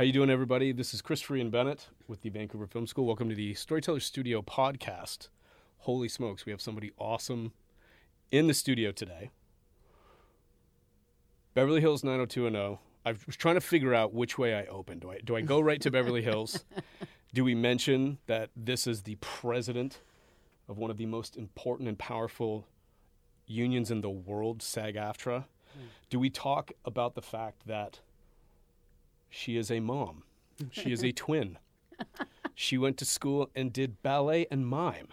How you doing, everybody? This is Christopher Ian Bennett with the Vancouver Film School. Welcome to the Storyteller Studio podcast. Holy smokes, we have somebody awesome in the studio today. Beverly Hills 90210. I was trying to figure out which way I open. Do I do I go right to Beverly Hills? do we mention that this is the president of one of the most important and powerful unions in the world, SAG-AFTRA? Hmm. Do we talk about the fact that she is a mom? She is a twin. She went to school and did ballet and mime.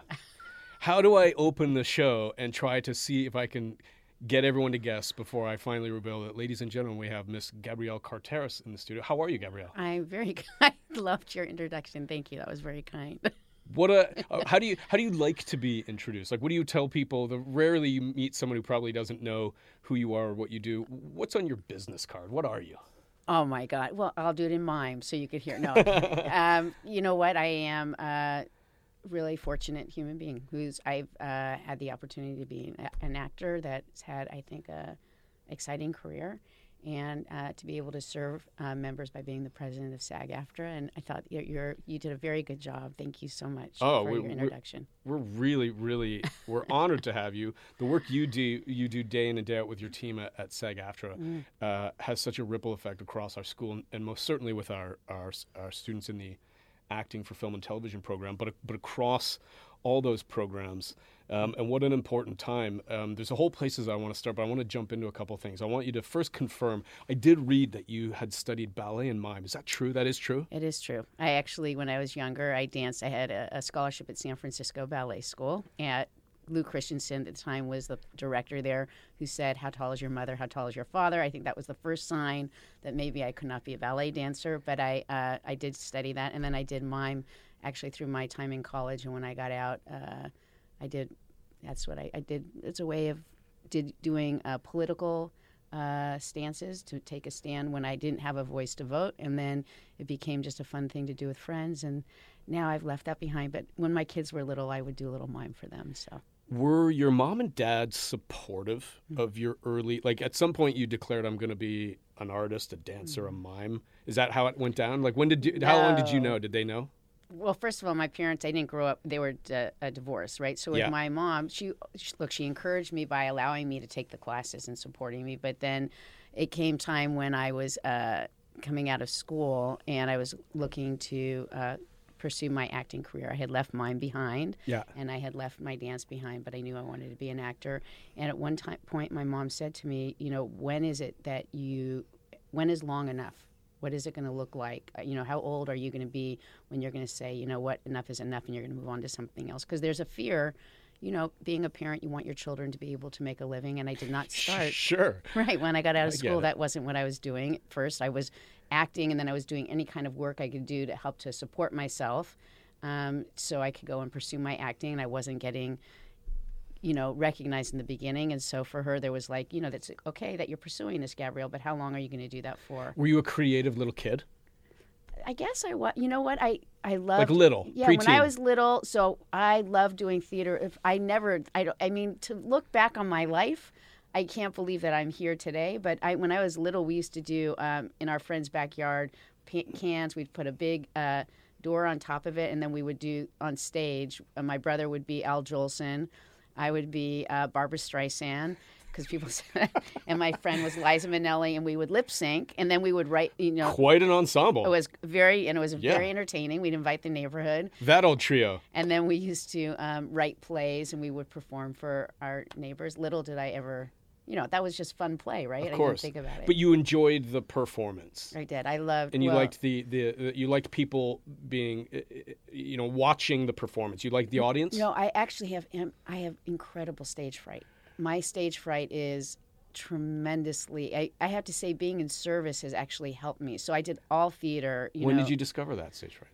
How do I open the show and try to see if I can get everyone to guess before I finally reveal that, ladies and gentlemen, we have Miss Gabrielle Carteris in the studio. How are you, Gabrielle? I'm very kind. I loved your introduction. Thank you. That was very kind. What a uh, how do you how do you like to be introduced? Like, what do you tell people? The rarely you meet someone who probably doesn't know who you are or what you do. What's on your business card? What are you? Oh my God. Well, I'll do it in mime so you could hear. No. um, you know what? I am a really fortunate human being who's I've uh, had the opportunity to be an, an actor that's had, I think, a exciting career and uh, to be able to serve uh, members by being the president of SAG-AFTRA. And I thought you're, you're, you did a very good job. Thank you so much Oh, for we- your introduction. We're really, really, we're honored to have you. The work you do, you do day in and day out with your team at, at SAG-AFTRA uh, has such a ripple effect across our school, and, and most certainly with our, our our students in the acting for film and television program, but but across all those programs. Um, and what an important time. Um, there's a whole places I want to start, but I want to jump into a couple things. I want you to first confirm. I did read that you had studied ballet and mime. Is that true? That is true. It is true. I actually, when I was younger, I danced. I had a, a scholarship at San Francisco Ballet School. At Lew Christensen at the time was the director there, who said, "How tall is your mother? How tall is your father?" I think that was the first sign that maybe I could not be a ballet dancer. But I, uh, I did study that, and then I did mime actually through my time in college. And when I got out, uh, I did. That's what I, I did. It's a way of did doing uh, political uh, stances to take a stand when I didn't have a voice to vote, and then it became just a fun thing to do with friends. And now I've left that behind. But when my kids were little, I would do a little mime for them. So Were your mom and dad supportive of your early? Like at some point, you declared, "I'm going to be an artist, a dancer, a mime." Is that how it went down? Like when did you? How long did you know? Did they know? Well, first of all, my parents, I didn't grow up, they were d- a divorce, right? So with Yeah. my mom, she, she, look, she encouraged me by allowing me to take the classes and supporting me. But then it came time when I was uh, coming out of school and I was looking to uh, pursue my acting career. I had left mine behind. Yeah. And I had left my dance behind, but I knew I wanted to be an actor. And at one time, point, my mom said to me, you know, when is it that you, when is long enough? What is it going to look like? Uh, You know, how old are you going to be when you're going to say, you know what, enough is enough, and you're going to move on to something else? Because there's a fear, you know, being a parent, you want your children to be able to make a living, and I did not start Sure. right when I got out of school. That wasn't what I was doing. At First, I was acting, and then I was doing any kind of work I could do to help to support myself, um, so I could go and pursue my acting. And I wasn't getting, you know, recognized in the beginning. And so for her, there was like, you know, that's okay that you're pursuing this, Gabrielle, but how long are you going to do that for? Were you a creative little kid? I guess I was. You know what? I I love Like little, Yeah, when I was little, so I love doing theater. If I never, I don't. I mean, to look back on my life, I can't believe that I'm here today. But I, when I was little, we used to do um, in our friend's backyard cans. We'd put a big. Uh, door on top of it and then we would do on stage uh, my brother would be al jolson i would be uh, barbara streisand because people said and my friend was liza minnelli and we would lip sync and then we would write you know Quite an ensemble. it was very, and it was Yeah. very entertaining. We'd invite the neighborhood, that old trio. and then we used to um, write plays, and we would perform for our neighbors. Little did I ever, you know, that was just fun play, right? Of I course. didn't think about it. But you enjoyed the performance. I did. I loved. It. And you well, liked the, the you liked people being you know watching the performance. You liked the audience. You know, I actually have. I have incredible stage fright. My stage fright is tremendously. I, I have to say, being in service has actually helped me. So I did all theater. You when know, did you discover that stage fright?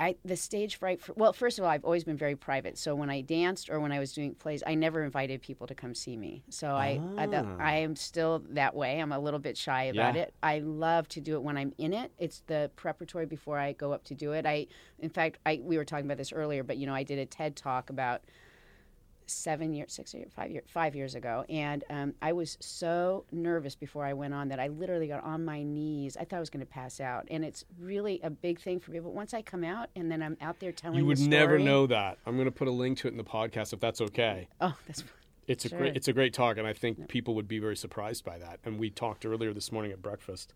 I the stage fright. For, well, first of all, I've always been very private. So when I danced or when I was doing plays, I never invited people to come see me. So I I, Ah. I am still that way. I'm a little bit shy about Yeah. it. I love to do it when I'm in it. It's the preparatory before I go up to do it. I, in fact, I we were talking about this earlier, but you know, I did a TED talk about seven years, six years, five years, five years ago, and um, I was so nervous before I went on that I literally got on my knees. I thought I was going to pass out, and it's really a big thing for me. But once I come out, and then I'm out there telling, You would the never know that. I'm going to put a link to it in the podcast if that's okay. Oh, that's It's a great it's a great talk, and I think people would be very surprised by that. And we talked earlier this morning at breakfast,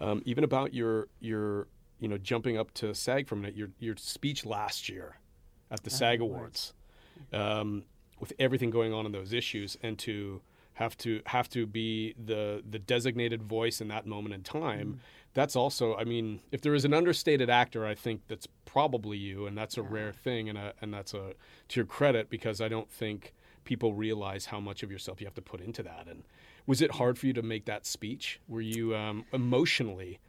um, even about your your you know jumping up to SAG for a minute. Your your speech last year at the SAG Awards, um, with everything going on in those issues, and to have to have to be the the designated voice in that moment in time. That's also, I mean, if there is an understated actor, I think that's probably you, and that's a rare thing, and a, and that's a to your credit because I don't think people realize how much of yourself you have to put into that. And was it hard for you to make that speech? Were you um, emotionally?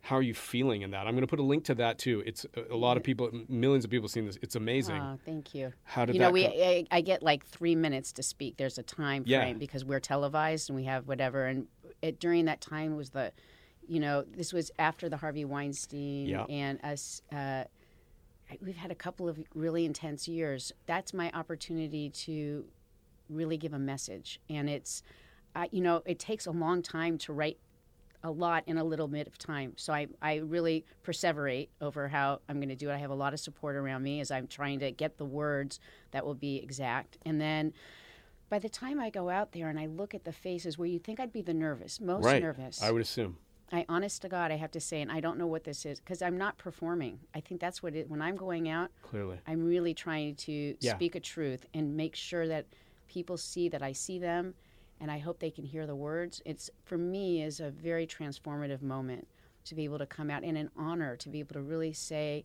How are you feeling in that? I'm going to put a link to that too. It's a, a lot of people, millions of people have seen this. It's amazing. Oh, thank you. How did you know, that we? I, I get like three minutes to speak. There's a time Yeah. frame because we're televised and we have whatever. And it, during that time was the, you know, this was after the Harvey Weinstein Yeah. and us. Uh, we've had a couple of really intense years. That's my opportunity to really give a message, and it's, uh, you know, it takes a long time to write a lot in a little bit of time. So I, I really perseverate over how I'm going to do it. I have a lot of support around me as I'm trying to get the words that will be exact. And then by the time I go out there and I look at the faces where you think I'd be the nervous, most right. nervous. I would assume. I honest to God, I have to say, and I don't know what this is because I'm not performing. I think that's what it. When I'm going out, Clearly. I'm really trying to Yeah. speak a truth and make sure that people see that I see them, and I hope they can hear the words. It's for me is a very transformative moment to be able to come out and an honor to be able to really say,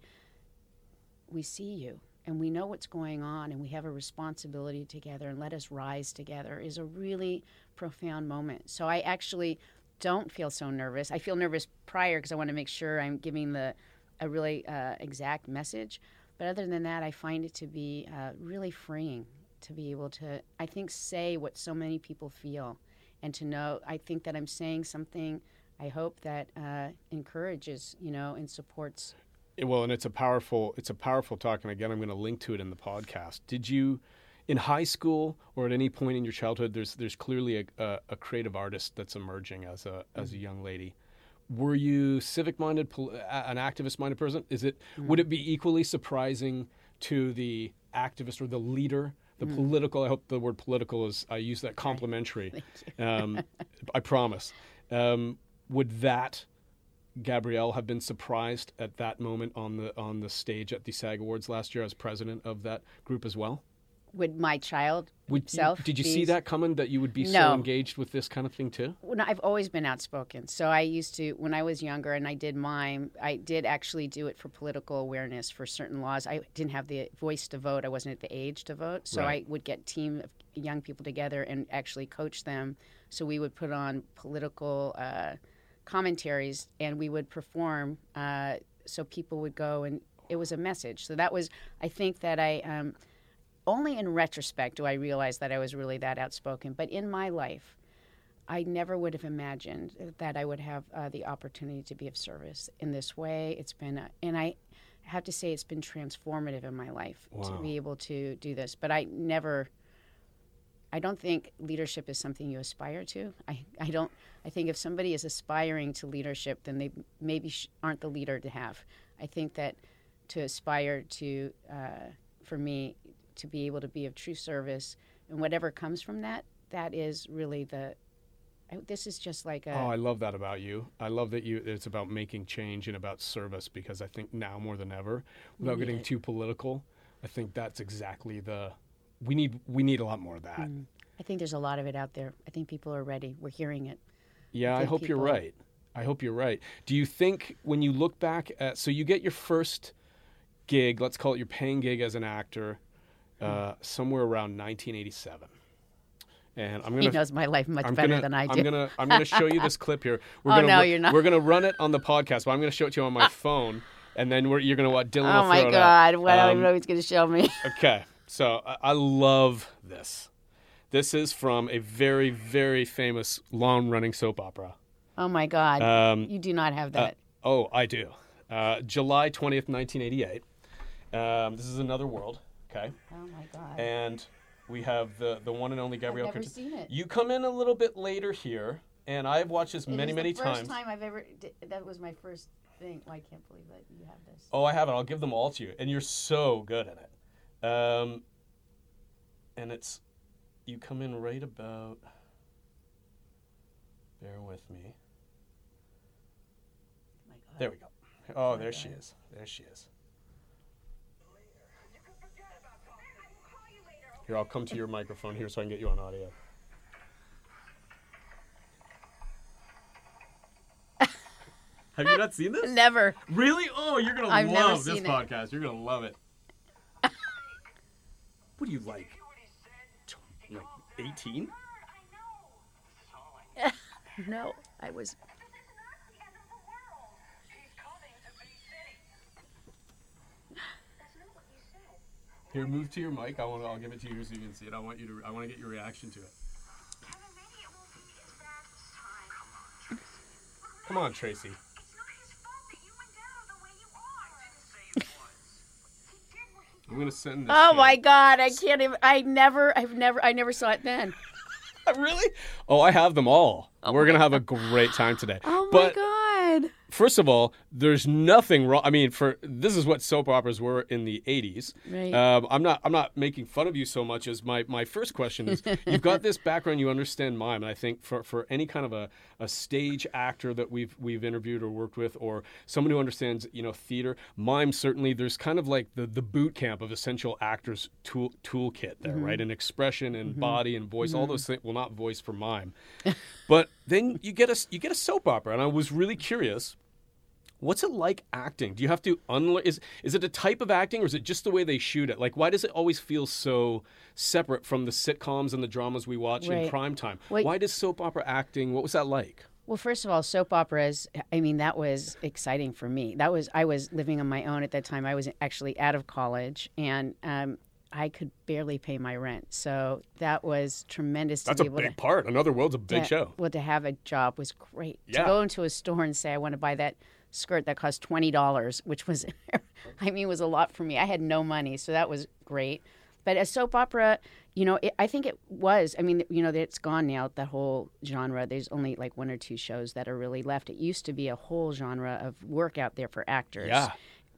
"We see you." And we know what's going on, and we have a responsibility together, and let us rise together is a really profound moment. So I actually don't feel so nervous. I feel nervous prior because I want to make sure I'm giving the a really uh, exact message. But other than that, I find it to be uh, really freeing to be able to, I think, say what so many people feel, and to know. I think that I'm saying something. I hope that uh, encourages, you know, and supports. Well, and it's a powerful it's a powerful talk, and again, I'm going to link to it in the podcast. Did you, in high school or at any point in your childhood, there's there's clearly a, a, a creative artist that's emerging as a as a young lady. Were you civic minded, an activist minded person? Is it would it be equally surprising to the activist or the leader, the political? I hope the word political is I use that complimentary. Um, I promise. Um, would that Gabrielle have been surprised at that moment on the on the stage at the SAG Awards last year as president of that group as well? Would my child Would you- self? did you be see that coming that you would be so engaged with this kind of thing too? Well, no, I've always been outspoken. So I used to, when I was younger and I did mime, I did actually do it for political awareness for certain laws. I didn't have the voice to vote. I wasn't at the age to vote. So Right. I would get team of young people together and actually coach them. So we would put on political uh, commentaries and we would perform. Uh, so people would go and it was a message. So that was, I think that I. Um, only in retrospect do I realize that I was really that outspoken. But in my life, I never would have imagined that I would have uh, the opportunity to be of service in this way. It's been, uh, and I have to say, it's been transformative in my life Wow. to be able to do this. But I never, I don't think leadership is something you aspire to. I, I don't, I think if somebody is aspiring to leadership, then they maybe sh- aren't the leader to have. I think that to aspire to, uh, for me, to be able to be of true service and whatever comes from that, that is really the, I- this is just like a, Oh, I love that about you. I love that you. It's about making change and about service because I think now more than ever, without getting it. too political, I think that's exactly the we need. We need a lot more of that. Mm. I think there's a lot of it out there. I think people are ready. We're hearing it. Yeah, I think hope you're right. I hope you're right. Do you think when you look back at so you get your first gig, let's call it your paying gig as an actor. Uh, somewhere around 1987, and I'm He gonna knows my life much I'm better gonna, than I do. I'm gonna I'm gonna show you this clip here. We're Oh, gonna no, you're not. We're gonna run it on the podcast, but I'm gonna show it to you on my phone, and then we're, you're gonna what Dylan oh my God! What I don't Um, know he's going to show me. Okay, so I, I love this. This is from a very very famous long running soap opera. Oh my God! Um, you do not have that. Oh, I do. Uh, July 20th, 1988. Um, this is Another World. Okay. oh my God! And We have the the one and only Gabrielle. never Curtin. seen it. You come in a little bit later here, and I've watched this It many was many the first times. time I've ever. Did, that was my first thing. Oh, I can't believe that you have this. Oh, I have it. I'll give them all to you, and you're so good at it. Um, and it's you come in right about. Bear with me. Oh my God. There we go. Oh, my there she is. There she is. You can forget about talking. I will call you later. Here, I'll come to your microphone here so I can get you on audio. Have you not seen this? Never. Really? Oh, you're gonna I've love this it. podcast. You're gonna love it. what do you like? Like 18? No, I was. Here, move to your mic. I want. I'll give it to you so you can see it. I want you to. I want to get your reaction to it. Come on, Tracy. I'm gonna send this. Oh to my you. God! I can't even. I never. I've never. I never saw it then. really? Oh, I have them all. Oh We're gonna have a great time today. Oh my but God! First of all, there's nothing wrong. I mean, for this is what soap operas were in the '80s. Right. Um, I'm not. I'm not making fun of you so much as my my first question is: You've got this background, you understand mime, and I think for for any kind of a, a stage actor that we've we've interviewed or worked with, or someone who understands you know theater, mime certainly. There's kind of like the the boot camp of essential actors tool toolkit there, right? Mm-hmm. And expression and mm-hmm. body and voice, all mm-hmm. those things. Well, not voice for mime, but then you get a you get a soap opera, and I was really curious. What's it like acting? Do you have to unlearn? Is is it a type of acting, or is it just the way they shoot it? Like, why does it always feel so separate from the sitcoms and the dramas we watch in Right. prime time? Why does soap opera acting? What was that like? Well, first of all, soap operas. I mean, that was exciting for me. That was I was living on my own at that time. I was actually out of college, and um, I could barely pay my rent. So that was tremendous. That's to a be able big to, part. Another World's a big to- show. Well, to have a job was great. Yeah. To go into a store and say, I want to buy that skirt that cost twenty dollars, which was, I mean, was a lot for me. I had no money, so that was great. But a soap opera, you know, it, I think it was. I mean, you know, it's gone now. The whole genre. There's only like one or two shows that are really left. It used to be a whole genre of work out there for actors Yeah.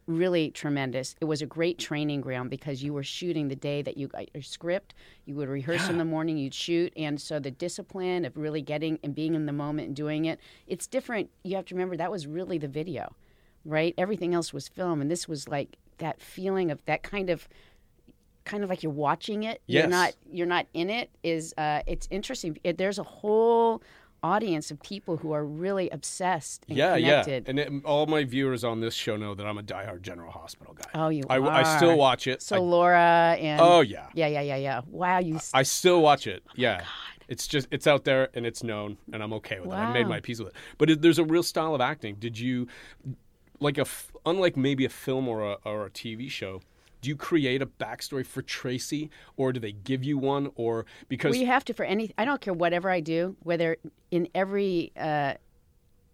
Really tremendous. It was a great training ground because you were shooting the day that you got your script. You would rehearse in the morning, you'd shoot, and so the discipline of really getting and being in the moment and doing it, it's different. You have to remember that was really the video, right? Everything else was film, and this was like that feeling of that kind of kind of like you're watching it Yes. you're not you're not in it is uh it's interesting It- there's a whole audience of people who are really obsessed and yeah, connected yeah. And it, all my viewers on this show know that I'm a diehard General Hospital guy. oh you I, are. I still watch it. So I- Laura and oh yeah, yeah, yeah, yeah, yeah. Wow, you. I still watch it. Oh yeah. Oh God. It's just it's out there and it's known and I'm okay with it. I made my peace with it. But it, there's a real style of acting. Did you like a unlike maybe a film or a or a TV show? Do you create a backstory for Tracy, or do they give you one, or because you have to for any. I don't care whatever I do, whether in every. Uh,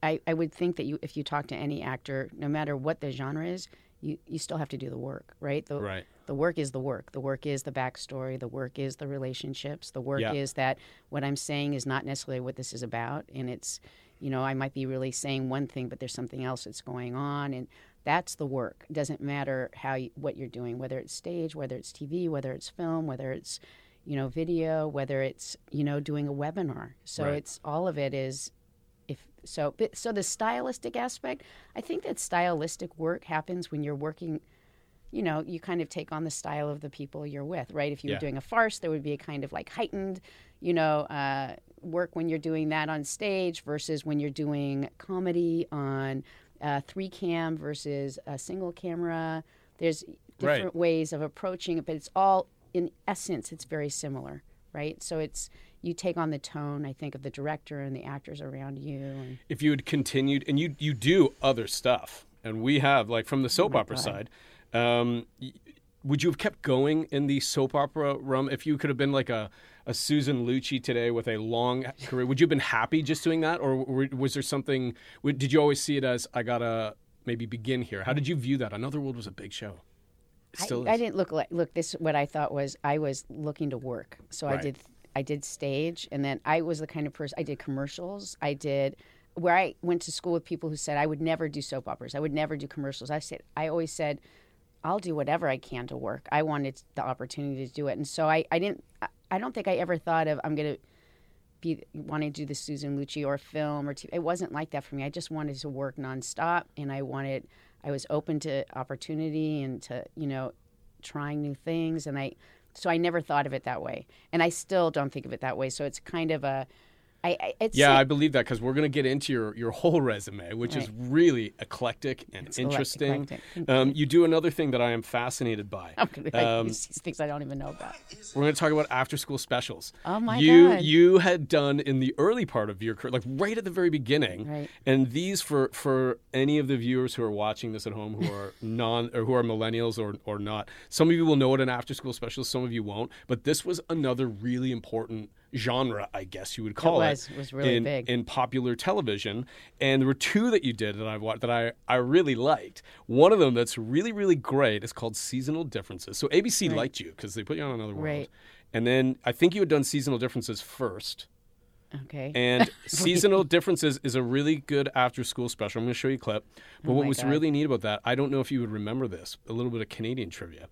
I I would think that you, if you talk to any actor, no matter what the genre is, you you still have to do the work, right? The, Right. The work is the work. The work is the backstory. The work is the relationships. The work Yeah. is that what I'm saying is not necessarily what this is about, and it's. You know, I might be really saying one thing, but there's something else that's going on, and that's the work. It doesn't matter how you, what you're doing, whether it's stage, whether it's TV, whether it's film, whether it's you know video, whether it's you know doing a webinar. So Right. it's all of it is if so. But, so the stylistic aspect, I think that stylistic work happens when you're working. You know, you kind of take on the style of the people you're with, right? If you Yeah. were doing a farce, there would be a kind of like heightened, you know, uh, work when you're doing that on stage versus when you're doing comedy on uh, three cam versus a single camera. There's Right. different ways of approaching it, but it's all in essence, it's very similar, right? So it's you take on the tone, I think, of the director and the actors around you. And, if you had continued and you you do other stuff and we have like from the soap opera God. side um, y- would you have kept going in the soap opera realm if you could have been like a, a Susan Lucci today with a long career? Would you have been happy just doing that, or was there something? Did you always see it as I gotta maybe begin here? How did you view that? Another World was a big show. Still I, I didn't look like look. This what I thought was I was looking to work, so I did I did stage, and then I was the kind of person I did commercials. I did where I went to school with people who said I would never do soap operas. I would never do commercials. I said I always said I'll do whatever I can to work. I wanted the opportunity to do it, and so I I didn't. I, don't think I ever thought of I'm gonna be wanting to do the Susan Lucci or film or t- it wasn't like that for me. I just wanted to work nonstop, and I wanted I was open to opportunity and to you know trying new things, and I so I never thought of it that way, and I still don't think of it that way. So it's kind of a I, I it's Yeah, I believe that because we're going to get into your, your whole resume, which is really eclectic and elec- interesting. eclectic. Um, you do another thing that I am fascinated by. I'm gonna Um, use these things I don't even know about. We're going to talk about after school specials. Oh my you, God. You had done in the early part of your career, like right at the very beginning. Right. And these for for any of the viewers who are watching this at home who are non or who are millennials or or not. Some of you will know what an after school special is, some of you won't. But this was another really important genre, I guess you would call was. It was really in, big. in popular television. And there were two that you did that I watched that I, I really liked. One of them that's really, really great is called Seasonal Differences. So ABC liked you because they put you on another world. Right. And then I think you had done Seasonal Differences first. Okay. And Seasonal Differences is a really good after school special. I'm going to show you a clip. But Oh what was God. really neat about that, I don't know if you would remember this, a little bit of Canadian trivia.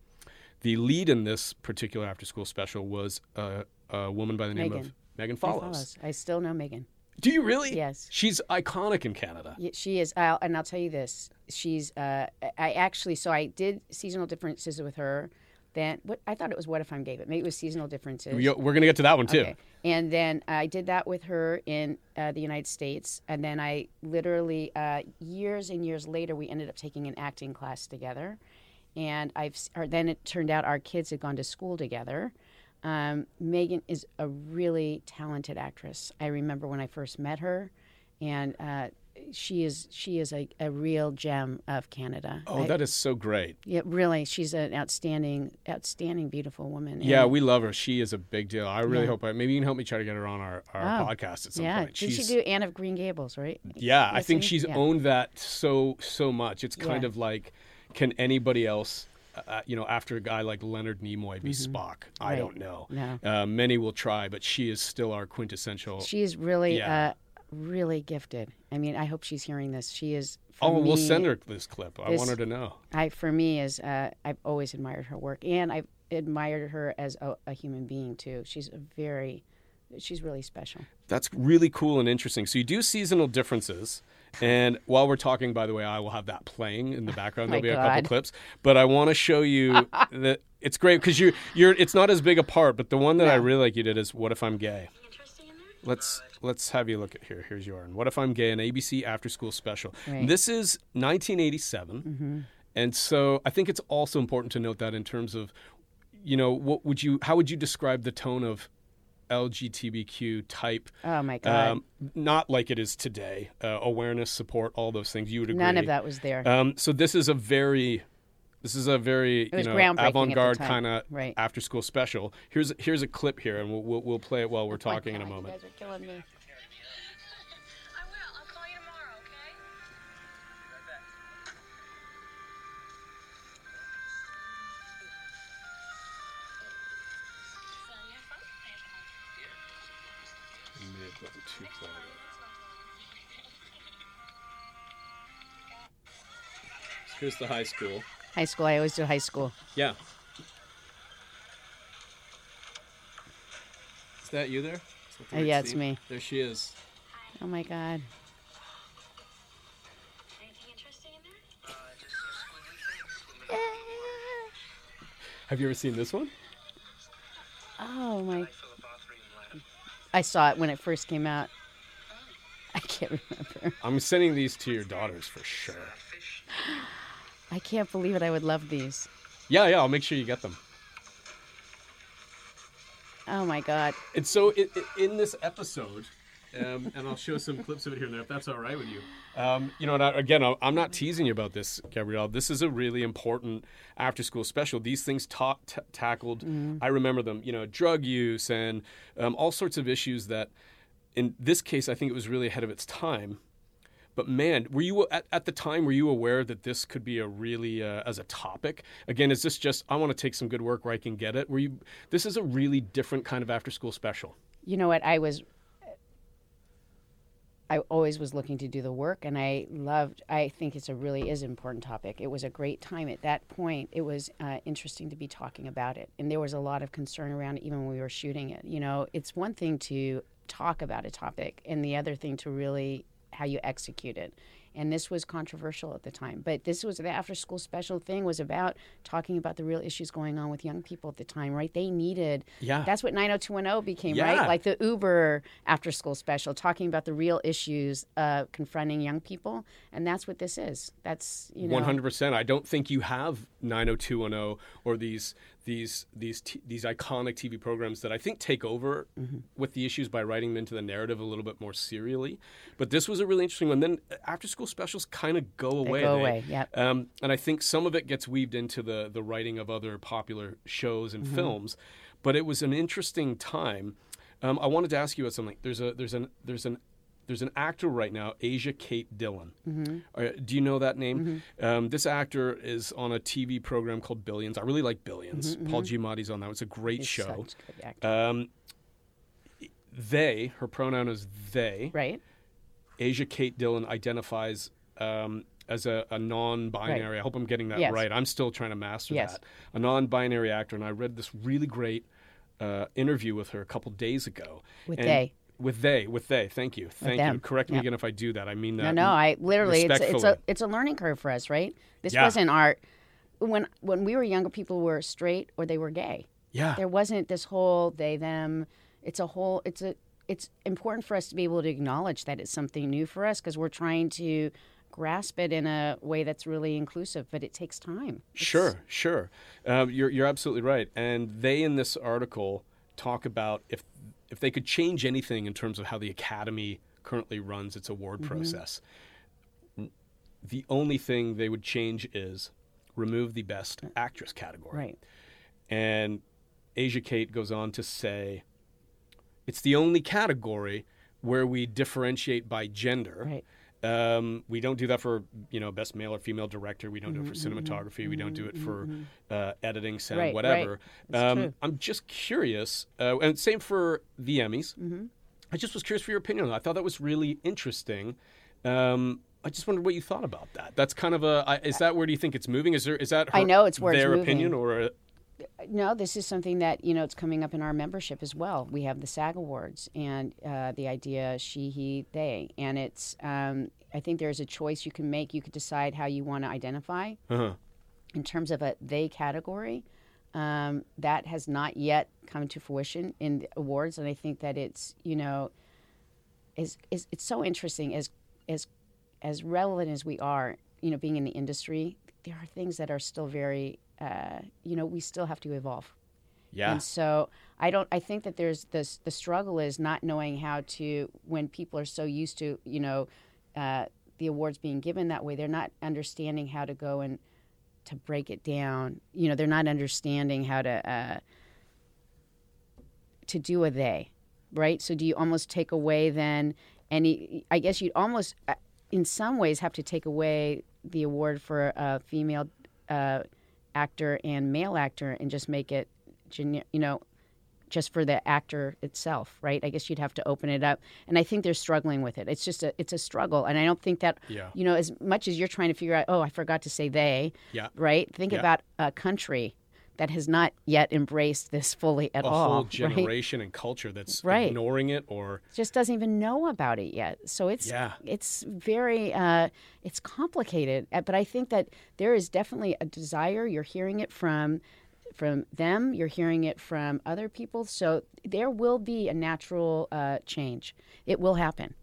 The lead in this particular after school special was a, a woman by the name of Megan. Megan I Follows. follows. I still know Megan. Do you really? Yes. She's iconic in Canada. Yeah, she is, I'll, and I'll tell you this: she's. Uh, I actually, so I did seasonal differences with her. Then what I thought it was "What if I'm gay," but maybe it was seasonal differences. We- We're going to get to that one too. Okay. And then I did that with her in uh, the United States. And then I literally, uh, years and years later, we ended up taking an acting class together. And I've, or then it turned out our kids had gone to school together. Um, Megan is a really talented actress. I remember when I first met her, and uh, she is she is a, a real gem of Canada. Oh, I- that is so great. yeah, really, she's an outstanding, outstanding, beautiful woman. Yeah, And- we love her. She is a big deal. I really Yeah. hope I maybe you can help me try to get her on our, our Oh, podcast at some yeah. point. Did she do Anne of Green Gables, right? Yeah, I think she's Yeah. owned that so so much. It's kind of like, can anybody else, uh, you know, after a guy like Leonard Nimoy be Spock? I Mm-hmm. Right. don't know. No. Uh, many will try, but she is still our quintessential. She is really, Yeah. uh, really gifted. I mean, I hope she's hearing this. She is. For oh, we'll send her this clip. I want her to know. I for me is uh, I've always admired her work, and I've admired her as a, a human being too. She's a very, she's really special. That's really cool and interesting. So you do seasonal differences. And while we're talking, by the way, I will have that playing in the background. Oh There'll be a couple clips, but I want to show you that it's great because you you're it's not as big a part. But the one that I really like you did is "What if I'm gay." Let's let's have you look at here. Here's your "What if I'm gay" an ABC after school special. Right. This is 1987, mm-hmm. and so I think it's also important to note that in terms of, you know, what would you how would you describe the tone of LGBTQ type Oh my God, um, not like it is today. Uh, awareness, support, all those things. You would agree. none of that was there. Um, so this is a very, this is a very you know groundbreaking at the avant-garde kind of Right. after-school special. Here's here's a clip here, and we'll we'll, we'll play it while we're Oh my talking in a God, moment. Too far. Here's the high school. High school. I always do high school. Yeah. Is that you there? that the Uh, right yeah, it's me. There she is. Oh my God. Anything interesting in there? Have you ever seen this one? Oh my. I saw it when it first came out. I can't remember. I'm sending these to your daughters for sure. I can't believe it. I would love these. Yeah, yeah, I'll make sure you get them. Oh my God. And so it, it, in this episode, um, and I'll show some clips of it here and there if that's all right with you. Um, you know, and I, again, I- I'm not teasing you about this, Gabrielle. This is a really important after school special. These things ta- t- tackled, I remember them, you know, drug use and um, all sorts of issues that, in this case, I think it was really ahead of its time. But man, were you at, at the time were you aware that this could be a really uh, as a topic? Again, is this just I want to take some good work where I can get it? Were you this is a really different kind of after school special. You know what? I was. I always was looking to do the work, and I loved. I think it's a really is important topic. It was a great time at that point. It was uh, interesting to be talking about it, and there was a lot of concern around it even when we were shooting it. You know, it's one thing to talk about a topic, and the other thing to really how you execute it. And this was controversial at the time, but this was the after school special thing was about talking about the real issues going on with young people at the time, right? They needed Yeah. That's what 90210 became, Yeah. right? Like the Uber after school special, talking about the real issues uh, confronting young people, and that's what this is. That's you know, One hundred percent. I don't think you have nine hundred two one zero or these these these t- these iconic TV programs that I think take over Mm-hmm. with the issues by writing them into the narrative a little bit more serially. But this was a really interesting one. Then after school specials kind of go away. go away, yep. Um, and I think some of it gets weaved into the the writing of other popular shows Mm-hmm. and films. But it was an interesting time. Um, I wanted to ask you about something. There's a there's an there's an there's an actor right now, Asia Kate Dillon. Mm-hmm. Uh, do you know that name? Um, this actor is on a TV program called Billions. I really like Billions Paul Giamatti's on that. It's a great He's show. such good actor. Um, they, her pronoun is they. right? Asia Kate Dillon identifies um, as a, a non-binary. I hope I'm getting that Yes. right. I'm still trying to master Yes. that. A non-binary actor, and I read this really great uh, interview with her a couple days ago. With And- they. With they. With they. Thank you. Thank you. Correct me again if I do that. I mean that. No, no, I literally it's it's a it's a learning curve for us, right? This Yeah. wasn't art. when when we were younger people were straight or they were gay. Yeah. There wasn't this whole they them. It's a whole it's a it's important for us to be able to acknowledge that it's something new for us because we're trying to grasp it in a way that's really inclusive, but it takes time. It's- Sure, sure. Um, you're you're absolutely right. And they in this article talk about if if they could change anything in terms of how the academy currently runs its award Mm-hmm. process, the only thing they would change is remove the best actress category. Right. And Asia Kate goes on to say, it's the only category where we differentiate by gender. Right. Um, we don't do that for you know best male or female director. We don't do it for Mm-hmm, cinematography. We don't do it for uh, editing, sound, Right, right. whatever. That's Um. I'm just curious, uh, and same for the Emmys. Mm-hmm. I just was curious for your opinion. I thought that was really interesting. Um, I just wondered what you thought about that. That's kind of a. I, is that where do you think it's moving? Is there is that I know it's where their moving. opinion or a, No, this is something that you know it's coming up in our membership as well. We have the SAG Awards and uh, the idea she, he, they, and it's. Um, I think there's a choice you can make. You could decide how you want to identify uh-huh. in terms of a they category. Um, that has not yet come to fruition in the awards, and I think that it's you know, is is it's so interesting as as as relevant as we are, you know, being in the industry. There are things that are still very, uh, you know, we still have to evolve. yeah And so I don't. I think that there's this. The struggle is not knowing how to when people are so used to you know uh, the awards being given that way. They're not understanding how to go and to break it down. You know, they're not understanding how to uh, to do a they, right? So do you almost take away then any? I guess you'd almost, uh, in some ways, have to take away the award for a female uh, actor and male actor and just make it, you know, just for the actor itself, right? I guess you'd have to open it up, and I think they're struggling with it. It's just a, it's a struggle, and I don't think that, Yeah. you know, as much as you're trying to figure out, oh, I forgot to say they, Yeah. right? Think Yeah. about a country that has not yet embraced this fully at a all, whole right? generation and culture that's Right. ignoring it or just doesn't even know about it yet. So it's Yeah. it's very uh, it's complicated. Uh, But I think that there is definitely a desire. You're hearing it from from them. You're hearing it from other people. So there will be a natural uh, change. It will happen.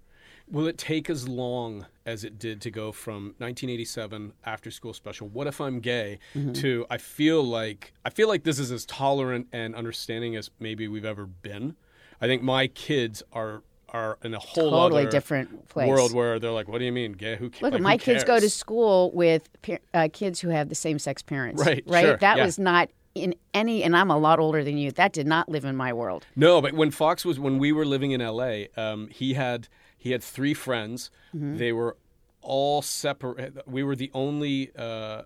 Will it take as long as it did to go from 1987 after school special what if i'm gay Mm-hmm. to i feel like i feel like this is as tolerant and understanding as maybe we've ever been i think my kids are are in a whole Totally other different place. world where they're like what do you mean gay who, ca- Look, like, who my kids go to school with uh, kids who have the same sex parents. Right, Right. sure, that yeah. was not in any, and I'm a lot older than you. That did not live in my world. No, but when Fox was when we were living in LA, um, he had he had three friends. Mm-hmm. They were all separate. We were the only. Uh,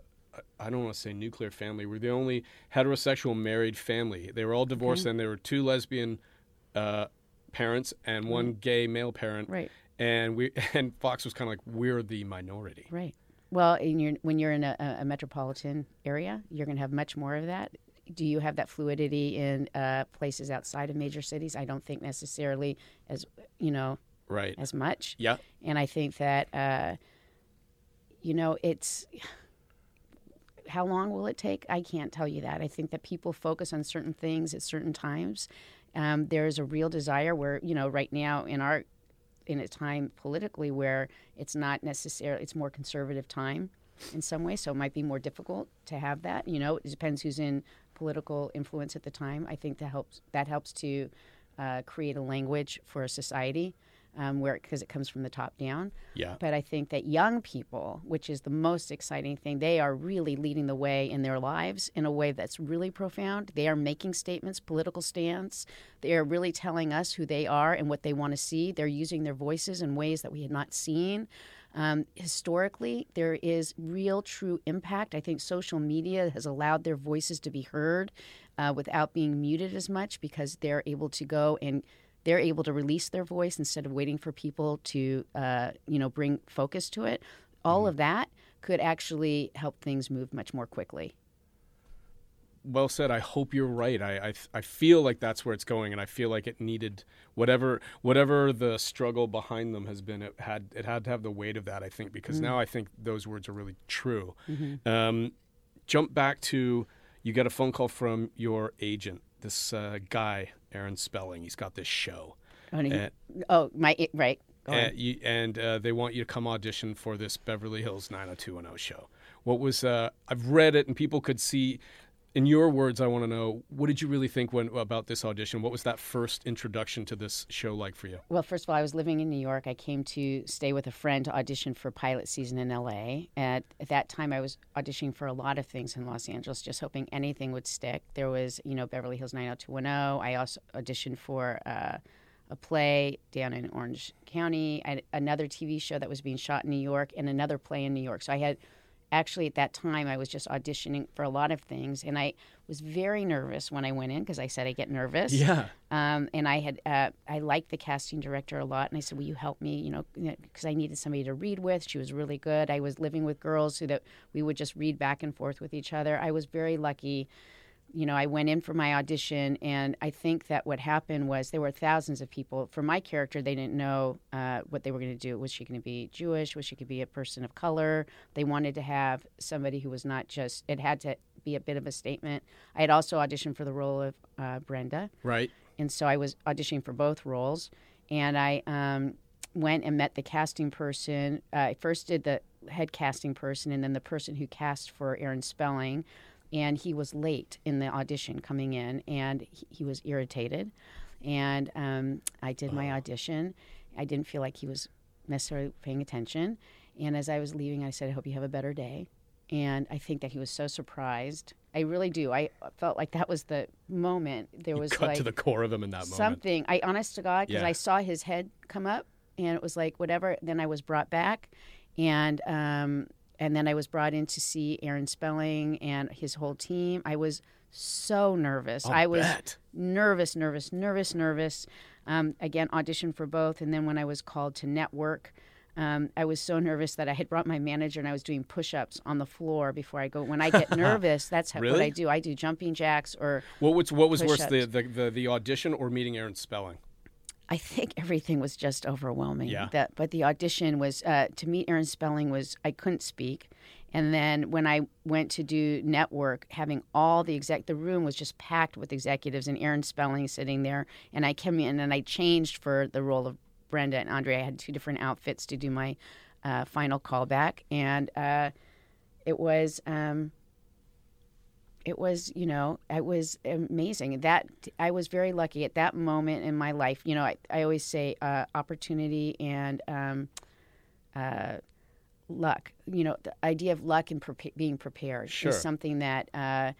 I don't want to say nuclear family. We're the only heterosexual married family. They were all divorced, and there were two lesbian uh, parents and one gay male parent. Right. And we and Fox was kind of like we're the minority. Right. Well, in your, when you're in a, a metropolitan area, you're going to have much more of that. Do you have that fluidity in uh, places outside of major cities? I don't think necessarily as you know Right. as much. Yeah. And I think that, uh, you know, it's how long will it take? I can't tell you that. I think that people focus on certain things at certain times. Um, there is a real desire where, you know, right now in our in a time politically where it's not necessarily it's more conservative time in some ways, so it might be more difficult to have that. You know, it depends who's in political influence at the time. I think that helps that helps to uh, create a language for a society um, where because it comes from the top down. Yeah. But I think that young people, which is the most exciting thing, they are really leading the way in their lives in a way that's really profound. They are making statements, political stance. They are really telling us who they are and what they want to see. They're using their voices in ways that we had not seen. Um, historically, there is real, true impact. I think social media has allowed their voices to be heard uh, without being muted as much because they're able to go and they're able to release their voice instead of waiting for people to, uh, you know, bring focus to it. All of that could actually help things move much more quickly. well said. I hope you're right. I, I I feel like that's where it's going, and I feel like it needed whatever whatever the struggle behind them has been. It had it had to have the weight of that. I think because now I think those words are really true. Um, jump back to you get a phone call from your agent, this uh, guy Aaron Spelling. He's got this show. Oh, no, Uh, oh my, right. And, you, and uh, they want you to come audition for this Beverly Hills 90210 show. What was uh, I've read it and people could see. In your words, I want to know what did you really think when about this audition? What was that first introduction to this show like for you? Well, first of all, I was living in New York. I came to stay with a friend to audition for pilot season in LA. At, at that time, I was auditioning for a lot of things in Los Angeles, just hoping anything would stick. There was, you know, Beverly Hills 90210. I also auditioned for uh, a play down in Orange County, I, another TV show that was being shot in New York, and another play in New York. So I had actually at that time I was just auditioning for a lot of things, and I was very nervous when I went in because I said I get nervous. Yeah. Um, and I had uh, I liked the casting director a lot, and I said, "Will you help me?" You know, because I needed somebody to read with. She was really good. I was living with girls who that we would just read back and forth with each other. I was very lucky. You know, I went in for my audition, and I think that what happened was there were thousands of people. For my character, they didn't know uh, what they were going to do. Was she going to be Jewish? Was she going to be a person of color? They wanted to have somebody who was not just. It had to be a bit of a statement. I had also auditioned for the role of uh, Brenda Right. and so I was auditioning for both roles, and I um, went and met the casting person. Uh, I first did the head casting person, and then the person who cast for Aaron Spelling, and he was late in the audition coming in, and he, he was irritated, and um, I did my audition. I didn't feel like he was necessarily paying attention, and as I was leaving, I said, "I hope you have a better day." And I think that he was so surprised. I really do. I felt like that was the moment. There You was cut like to the core of them in that moment. something. I honest to God, because Yeah. I saw his head come up, and it was like whatever. Then I was brought back, and um, and then I was brought in to see Aaron Spelling and his whole team. I was so nervous. I'll I was bet. nervous, nervous, nervous, nervous. Um, again, auditioned for both, and then when I was called to network. Um, I was so nervous that I had brought my manager and I was doing push-ups on the floor before I go. When I get nervous, that's how, what I do. I do jumping jacks or What was what was worse, the, the the the audition or meeting Aaron Spelling? I think everything was just overwhelming. Yeah. That, but the audition was uh, to meet Aaron Spelling was I couldn't speak, and then when I went to do network, having all the exec, the room was just packed with executives and Aaron Spelling sitting there, and I came in and I changed for the role of Brenda and Andrea. I had two different outfits to do my uh, final callback, and uh, it was. Um, it was you know it was amazing that i was very lucky at that moment in my life you know i, I always say uh, opportunity and um, uh, luck you know the idea of luck and prepa- being prepared Sure. is something that uh,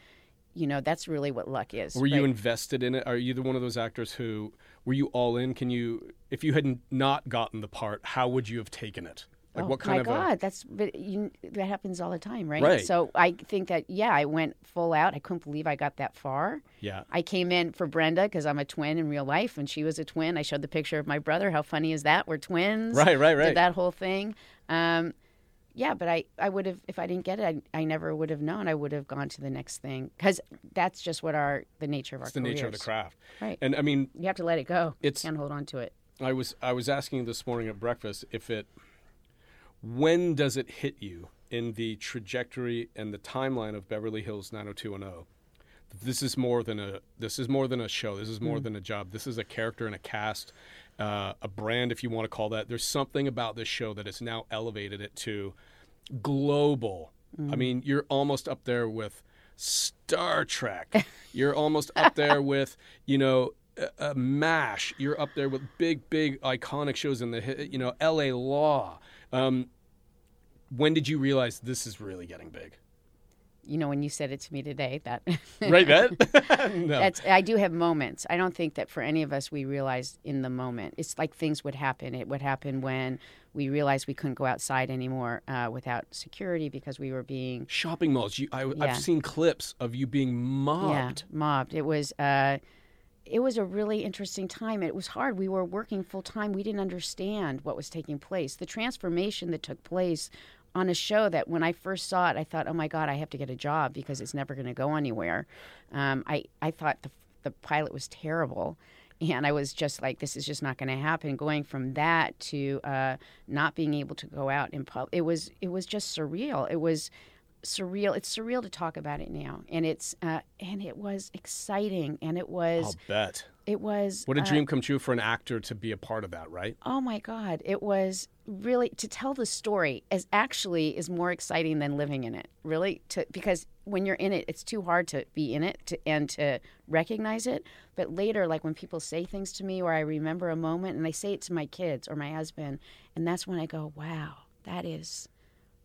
you know that's really what luck is Were you invested in it? Are you the one of those actors who were you all in? Can you if you had not gotten the part, how would you have taken it? Like oh what kind my of God, that's but you, that happens all the time, right? Right. So I think that yeah, I went full out. I couldn't believe I got that far. yeah. I came in for Brenda because I'm a twin in real life, and she was a twin. I showed the picture of my brother. How funny is that? We're twins. Right, right, right. Did that whole thing. Um, yeah, but I, I would have if I didn't get it, I, I never would have known. I would have gone to the next thing because that's just what our the nature of our It's the nature of the craft. Right. And I mean, You have to let it go. It's- can't hold on to it. I was I was asking this morning at breakfast if it when does it hit you in the trajectory and the timeline of Beverly Hills 90210 this is more than a this is more than a show. This is more than a job. This is a character and a cast uh, a brand if you want to call that. There's something about this show that has now elevated it to global. I mean you're almost up there with Star Trek. You're almost up there with you know uh, MASH. You're up there with big, big iconic shows in the you know L.A. Law. Um, when did you realize this is really getting big? You know, when you said it to me today, that Right, that no. That's I do have moments. I don't think that for any of us we realized in the moment. It's like things would happen. It would happen when we realized we couldn't go outside anymore uh, without security because we were being Shopping malls. You, I, Yeah. I've seen clips of you being mobbed. yeah mobbed. It was uh, it was a really interesting time. It was hard. We were working full time. We didn't understand what was taking place. The transformation that took place on a show that when I first saw it, I thought, oh my God, I have to get a job because it's never going to go anywhere. Um, I, I thought the, the pilot was terrible. And I was just like, this is just not going to happen. Going from that to uh, not being able to go out in public, it was it was just surreal. It was surreal. It's surreal to talk about it now, and it's uh, and it was exciting, and it was I'll bet. it was What a uh, dream come true for an actor to be a part of that, right? Oh my God! It was really to tell the story is actually is more exciting than living in it. Really, to because when you're in it, it's too hard to be in it to, and to recognize it. But later, like when people say things to me, or I remember a moment, and I say it to my kids or my husband, and that's when I go, "Wow, that is."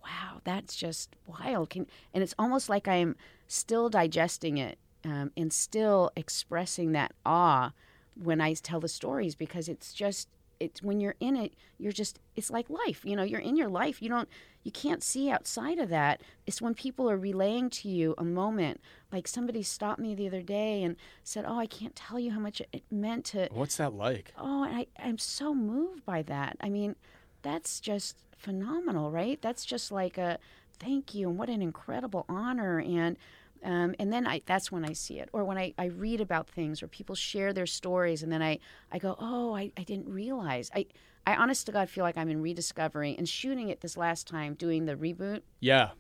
Wow, that's just wild. Can, and it's almost like I'm still digesting it um, and still expressing that awe when I tell the stories because it's just it's when you're in it you're just it's like life you know you're in your life you don't you can't see outside of that it's when people are relaying to you a moment like somebody stopped me the other day and said oh i can't tell you how much it meant to What's that like? oh and I, i'm so moved by that i mean that's just phenomenal right that's just like a thank you and what an incredible honor and um, and then I, that's when I see it. Or when I, I read about things or people share their stories and then I, I go, oh, I, I didn't realize. I, I honest to God feel like I'm in rediscovering and shooting it this last time, doing the reboot, Yeah.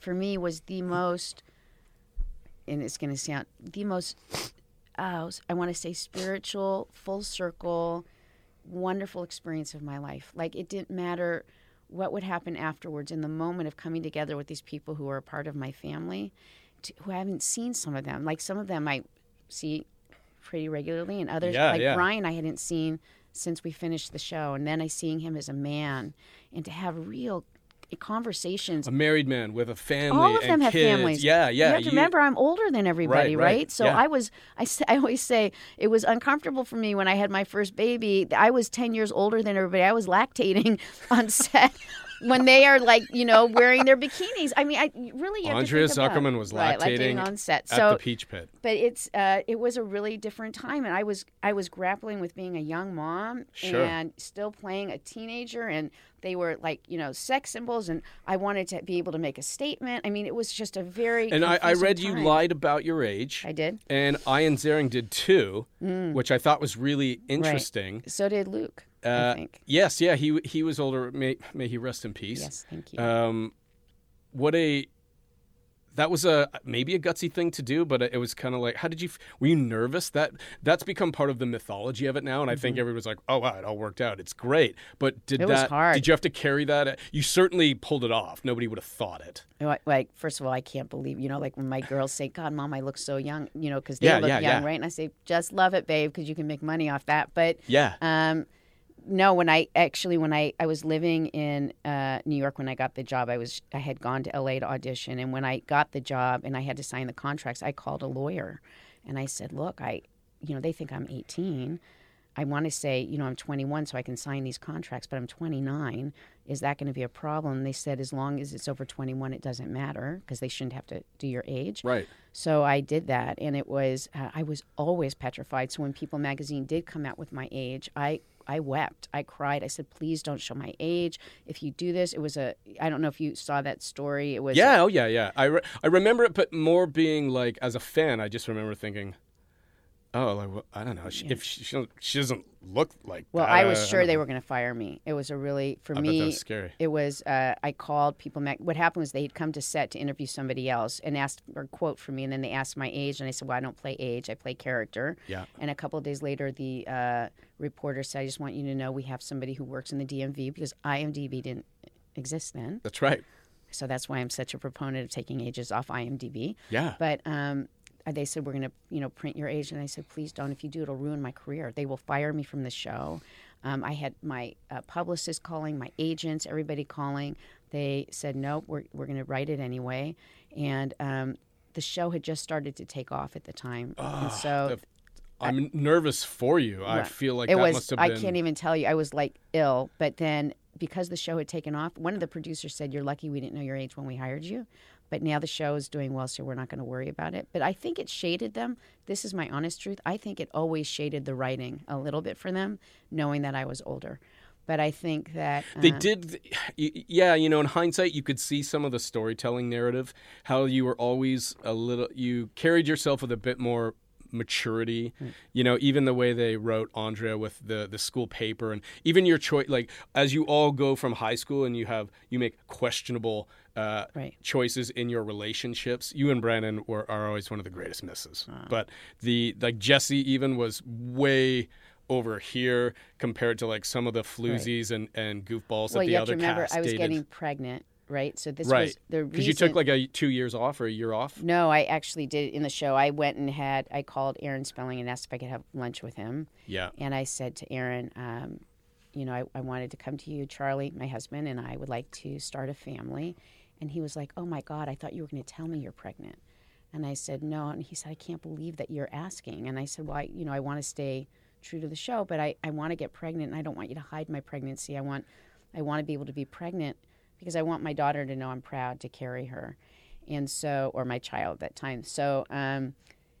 for me was the most, and it's going to sound, the most, uh, I want to say spiritual, full circle, wonderful experience of my life. Like it didn't matter what would happen afterwards in the moment of coming together with these people who are a part of my family, to, who I haven't seen some of them. Like some of them I see pretty regularly, and others Yeah, like yeah. Brian I hadn't seen since we finished the show, and then I seeing him as a man, and to have real conversations A married man with a family. all of and them have kids. families. Yeah, yeah. You have to remember, I'm older than everybody, Right, right? right. So Yeah. I was, I, I always say it was uncomfortable for me when I had my first baby. I was 10 years older than everybody. I was lactating on set. When they are like, you know, wearing their bikinis. I mean, I really Andrea think about- Zuckerman was right, lactating on set. at So the Peach Pit. but it's uh, it was a really different time and i was i was grappling with being a young mom Sure. and still playing a teenager and they were like you know sex symbols and i wanted to be able to make a statement i mean it was just a very And I, I read you lied about your age. i did And Ian Ziering did too, Mm. which I thought was really interesting. so did luke i Uh, think Yes, yeah, he he was older. May may he rest in peace. yes thank you Um, what a that was a maybe a gutsy thing to do, but it was kind of like, how did you? Were you nervous? That that's become part of the mythology of it now, and I think everyone's like, oh wow, it all worked out. It's great, but did Mm-hmm. It that? hard. Did you have to carry that? You certainly pulled it off. Nobody would have thought it. Like- like first of all i can't believe you know like when my girls say god mom i look so young you know because they Yeah, look yeah, young yeah. right and i say just love it babe because you can make money off that but Yeah. Um, no, when I actually when I, I was living in uh, New York when I got the job, I was I had gone to LA to audition, and when I got the job and I had to sign the contracts, I called a lawyer, and I said, "Look, I, you know, they think I'm 18. I want to say, you know, I'm 21, so I can sign these contracts, but I'm 29. Is that going to be a problem? They said as long as it's over 21, it doesn't matter because they shouldn't have to do your age. Right. So I did that, and it was uh, I was always petrified. So when People Magazine did come out with my age, I I wept, I cried. I said, "Please don't show my age. If you do this, it was a I don't know if you saw that story. It was Yeah, oh yeah, yeah. I, re- I remember it, but more being like as a fan, I just remember thinking, oh, like well, I don't know, she, if she, she doesn't- she doesn't look like. Well, that, I was sure they were going to fire me. It was a really for I bet me. that was scary. It was. Uh, I called people. What happened was they'd come to set to interview somebody else and asked or quote for me, and then they asked my age, and I said, "Well, I don't play age. I play character." Yeah. And a couple of days later, the uh, reporter said, "I just want you to know we have somebody who works in the DMV because IMDb didn't exist then, That's right. so that's why I'm such a proponent of taking ages off IMDb." Yeah. But um, they said we're going to, you know, print your age, and I said, please don't. If you do, it'll ruin my career. They will fire me from the show. Um, I had my uh, publicist calling, my agents, everybody calling. They said no, we're we're going to write it anyway, and um, the show had just started to take off at the time, and so. the- I'm nervous for you. I feel like it that was must have i been. can't even tell you i was like ill but then because the show had taken off one of the producers said you're lucky we didn't know your age when we hired you but now the show is doing well so we're not going to worry about it. But i think it shaded them. This is my honest truth. I think it always shaded the writing a little bit for them knowing that i was older. But i think that They uh, did, yeah. You know, in hindsight, you could see some of the storytelling narrative, how you were always a little, you carried yourself with a bit more maturity. You know, even the way they wrote Andrea with the the school paper, and even your choice, like as you all go from high school and you have you make questionable. Uh, Right. choices in your relationships. You and Brandon were are always one of the greatest misses. Ah. But the like Jesse even was way over here compared to like some of the floozies and, and goofballs well that the you have other to remember cast i was dated. getting pregnant right so this right was the reason because you took like a two years off or a year off. no i actually did in the show i went and had i called aaron spelling and asked if i could have lunch with him Yeah, And I said to Aaron, um, you know, I, I wanted to come to you, Charlie, my husband, and I would like to start a family. And he was like, oh my God, I thought you were going to tell me you're pregnant. And I said, no. And he said, I can't believe that you're asking. And I said, well, I, you know, I want to stay true to the show, but I, I want to get pregnant and I don't want you to hide my pregnancy. I want, I want to be able to be pregnant because I want my daughter to know I'm proud to carry her. And so, or my child at that time. So, um,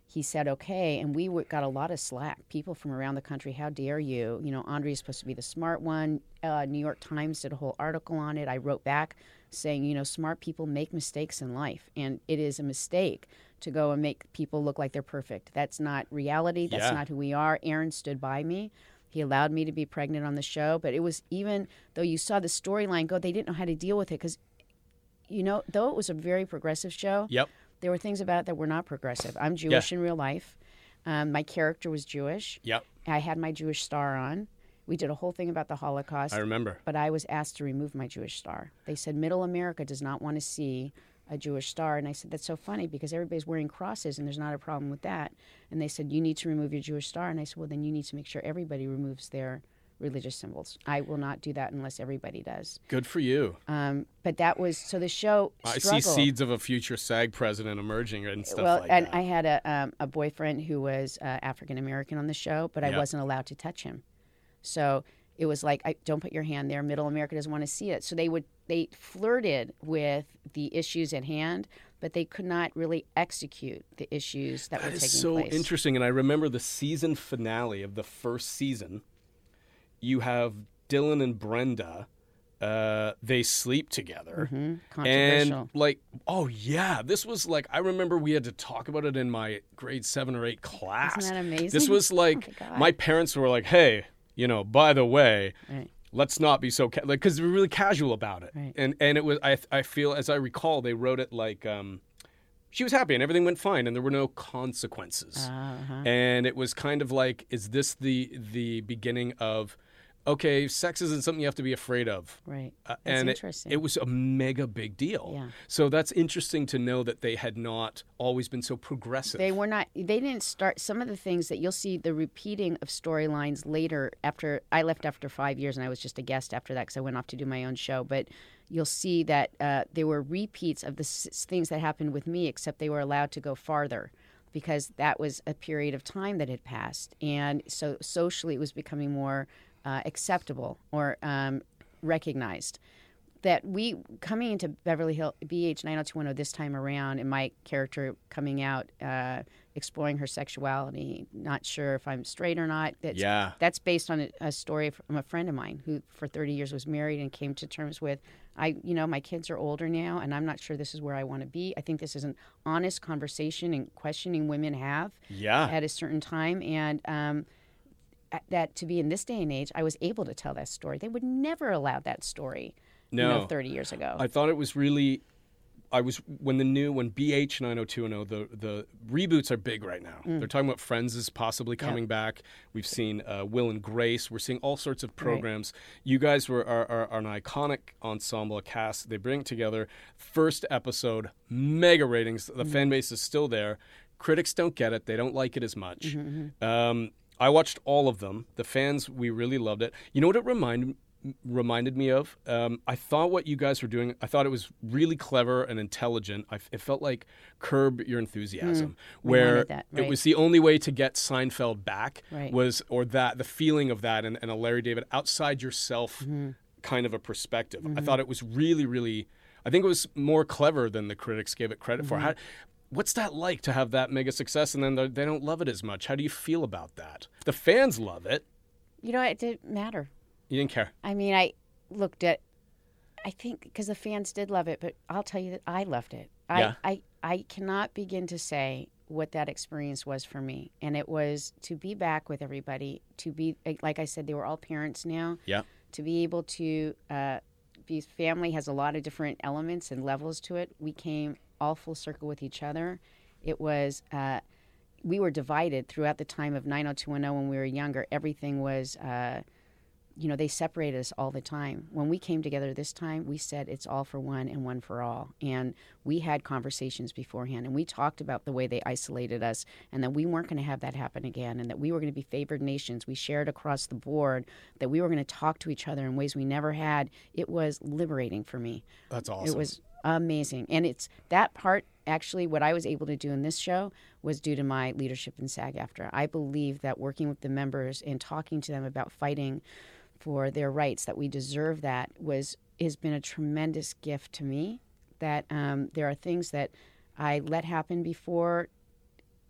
he said okay. And we got a lot of slack. People from around the country how dare you? You know andrea's supposed to be the smart one. Uh, new york times did a whole article on it. I wrote back saying you know smart people make mistakes in life and it is a mistake to go and make people look like they're perfect. That's not reality. That's Yeah. not who we are. Aaron stood by me he allowed me to be pregnant on the show but it was even though you saw the storyline go they didn't know how to deal with it because you know though it was a very progressive show yep. there were things about it that were not progressive. I'm Jewish in real life. Um, my character was Jewish. Yep. I had my Jewish star on. We did a whole thing about the Holocaust, I remember. but I was asked to remove my Jewish star. They said Middle America does not want to see a Jewish star, and I said that's so funny because everybody's wearing crosses and there's not a problem with that. And they said you need to remove your Jewish star, and I said well then you need to make sure everybody removes their religious symbols. I will not do that unless everybody does. Good for you. Um, but that was so the show. I see seeds of a future SAG president emerging and stuff like that. well, like and that. I had a um, a boyfriend who was uh, African American on the show, but I wasn't allowed to touch him. So it was like, I, don't put your hand there. Middle America doesn't want to see it. So they would they flirted with the issues at hand, but they could not really execute the issues that, That were taking so place. So interesting. And I remember the season finale of the first season. You have Dylan and Brenda. Uh, they sleep together. hmm And like, oh yeah, this was like I remember we had to talk about it in my grade seven or eight class. Isn't that amazing? This was like Oh my my parents were like, "Hey, you know, by the way, Right. let's not be so ca-, like because we're really casual about it." Right. And and it was I I feel as I recall they wrote it like um, she was happy and everything went fine and there were no consequences. Uh-huh. And it was kind of like, is this the the beginning of? Okay, sex isn't something you have to be afraid of. Right. Uh, That's and it, interesting. it was a mega big deal. Yeah. So that's interesting to know that they had not always been so progressive. They were not. They didn't start some of the things that you'll see the repeating of storylines later. After I left after five years, and I was just a guest after that because I went off to do my own show. But you'll see that uh, there were repeats of the s- things that happened with me, except they were allowed to go farther because that was a period of time that had passed, and so socially it was becoming more uh, acceptable or um, recognized. That we coming into Beverly Hill BH 90210 this time around, and my character coming out, uh, exploring her sexuality, not sure if I'm straight or not. That's, Yeah. that's based on a, a story from a friend of mine who, for 30 years, was married and came to terms with, I, you know, my kids are older now, and I'm not sure this is where I want to be. I think this is an honest conversation and questioning women have Yeah. at a certain time, and um, that to be in this day and age, I was able to tell that story. They would never allow that story, you know, No. 30 years ago. I thought it was really. I was when the new when BH 90210 the the reboots are big right now. Mm. They're talking about Friends is possibly coming back. We've seen uh, Will and Grace. We're seeing all sorts of programs. You guys were are, are, are an iconic ensemble, a cast. They bring it together. First episode, mega ratings. The Mm-hmm. fan base is still there. Critics don't get it. They don't like it as much. Mm-hmm, Um, I watched all of them. The fans, we really loved it. You know what it reminded reminded me of? Um, I thought what you guys were doing. I thought it was really clever and intelligent. I, it felt like Curb Your Enthusiasm, Mm. Where that, it was the only way to get Seinfeld back Right. was, or that the feeling of that, and, and a Larry David outside yourself Mm-hmm. kind of a perspective. I thought it was really, really. I think it was more clever than the critics gave it credit Mm-hmm. for. How, what's that like to have that mega success and then they're- don't love it as much? How do you feel about that? The fans love it. you know, it didn't matter. You didn't care. I mean, I looked at, I think because the fans did love it, but I'll tell you that I loved it. I, Yeah. I, I cannot begin to say what that experience was for me. And it was to be back with everybody, to be, like I said, they were all parents now, Yeah. to be able to, uh, be, family has a lot of different elements and levels to it. We came all full circle with each other. It was, uh, we were divided throughout the time of 90210 when we were younger. Everything was, uh, you know, they separated us all the time. When we came together this time, we said it's all for one and one for all. And we had conversations beforehand and we talked about the way they isolated us and that we weren't going to have that happen again and that we were going to be favored nations. We shared across the board that we were going to talk to each other in ways we never had. It was liberating for me. That's awesome. It was amazing. And it's that part actually what I was able to do in this show was due to my leadership in SAG-AFTRA. I believe that working with the members and talking to them about fighting for their rights that we deserve that was has been a tremendous gift to me that um, there are things that I let happen before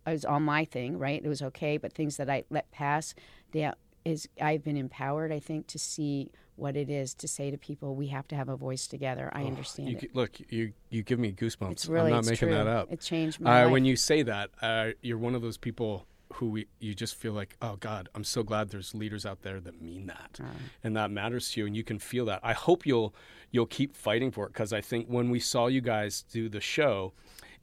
it was all my thing, right? It was okay, but things that I let pass, they, is I've been empowered, I think, to see what it is to say to people, we have to have a voice together. I understand You, it. look, you you give me goosebumps. Really I'm not making true. that up. It changed my Uh, life. when you say that, uh, you're one of those people who we, you just feel like, oh God, I'm so glad there's leaders out there that mean that, and that matters to you, and you can feel that. I hope you'll you'll keep fighting for it because I think when we saw you guys do the show.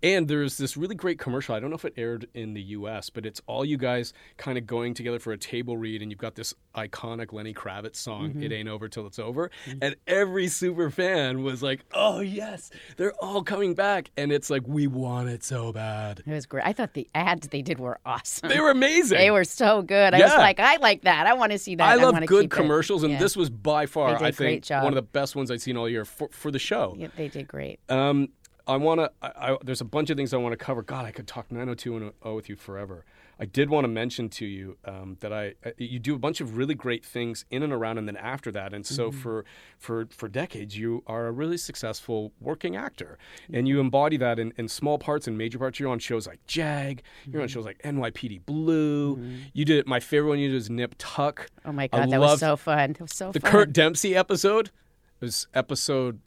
And there's this really great commercial. I don't know if it aired in the U.S., but it's all you guys kind of going together for a table read, and you've got this iconic Lenny Kravitz song, Mm-hmm. "It Ain't Over Till It's Over," and every super fan was like, "Oh yes, they're all coming back!" And it's like we want it so bad. it was great. I thought the ads they did were awesome. They were amazing. They were so good. I was like, I like that. I want to see that. I love wanna good keep it. commercials, and Yeah. this was by far, I think, one of the best ones I've seen all year for, for the show. Yeah, they did great. Um, I want to. I, I, there's a bunch of things I want to cover. God, I could talk 90210 with you forever. I did want to mention to you um, that I uh, you do a bunch of really great things in and around, and then after that. And so for for for decades, you are a really successful working actor, and you embody that in, in small parts and major parts. You're on shows like Jag. You're on shows like NYPD Blue. You did my favorite one. You did is Nip Tuck. Oh my I god, that was so fun. That was so the fun. Kurt Dempsey episode was episode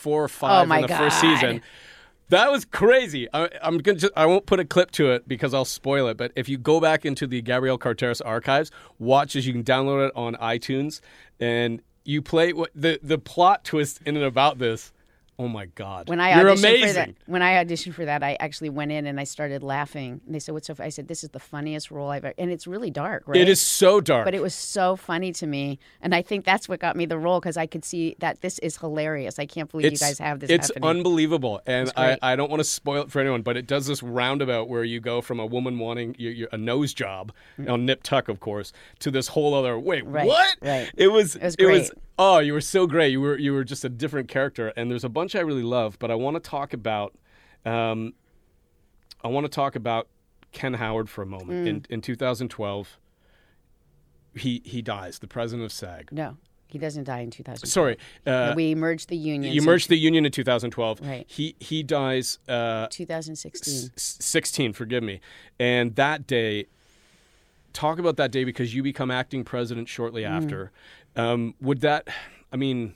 four or five Oh in the first season. That was crazy. I, I'm gonna. Just, I won't put a clip to it because I'll spoil it. But if you go back into the Gabrielle Carteris archives, watch as you can download it on iTunes, and you play what the the plot twist in and about this. Oh my God! When I you're auditioned amazing. for that, when I auditioned for that, I actually went in and I started laughing. And they said, "What's so?" Funny? I said, "This is the funniest role I've ever." And it's really dark, right? It is so dark. But it was so funny to me, and I think that's what got me the role because I could see that this is hilarious. I can't believe you guys have this. It's happening. unbelievable, and It's I. I don't want to spoil it for anyone, but it does this roundabout where you go from a woman wanting you you- a nose job mm. on Nip Tuck, of course, to this whole other. Wait. Right, what? right. It was. It was It was. Oh, you were so great. You were you were just a different character, and there's a bunch I really love, but I want to talk about. Um, I want to talk about Ken Howard for a moment. In in 2012, he he dies. The president of SAG. No, he doesn't die in 2000. Sorry, uh, we merged the union. you merged the union in 2012. Right. He he dies. Uh, 2016. s- 16 forgive me and that day talk about that day because you become acting president shortly Mm. after um, would that i mean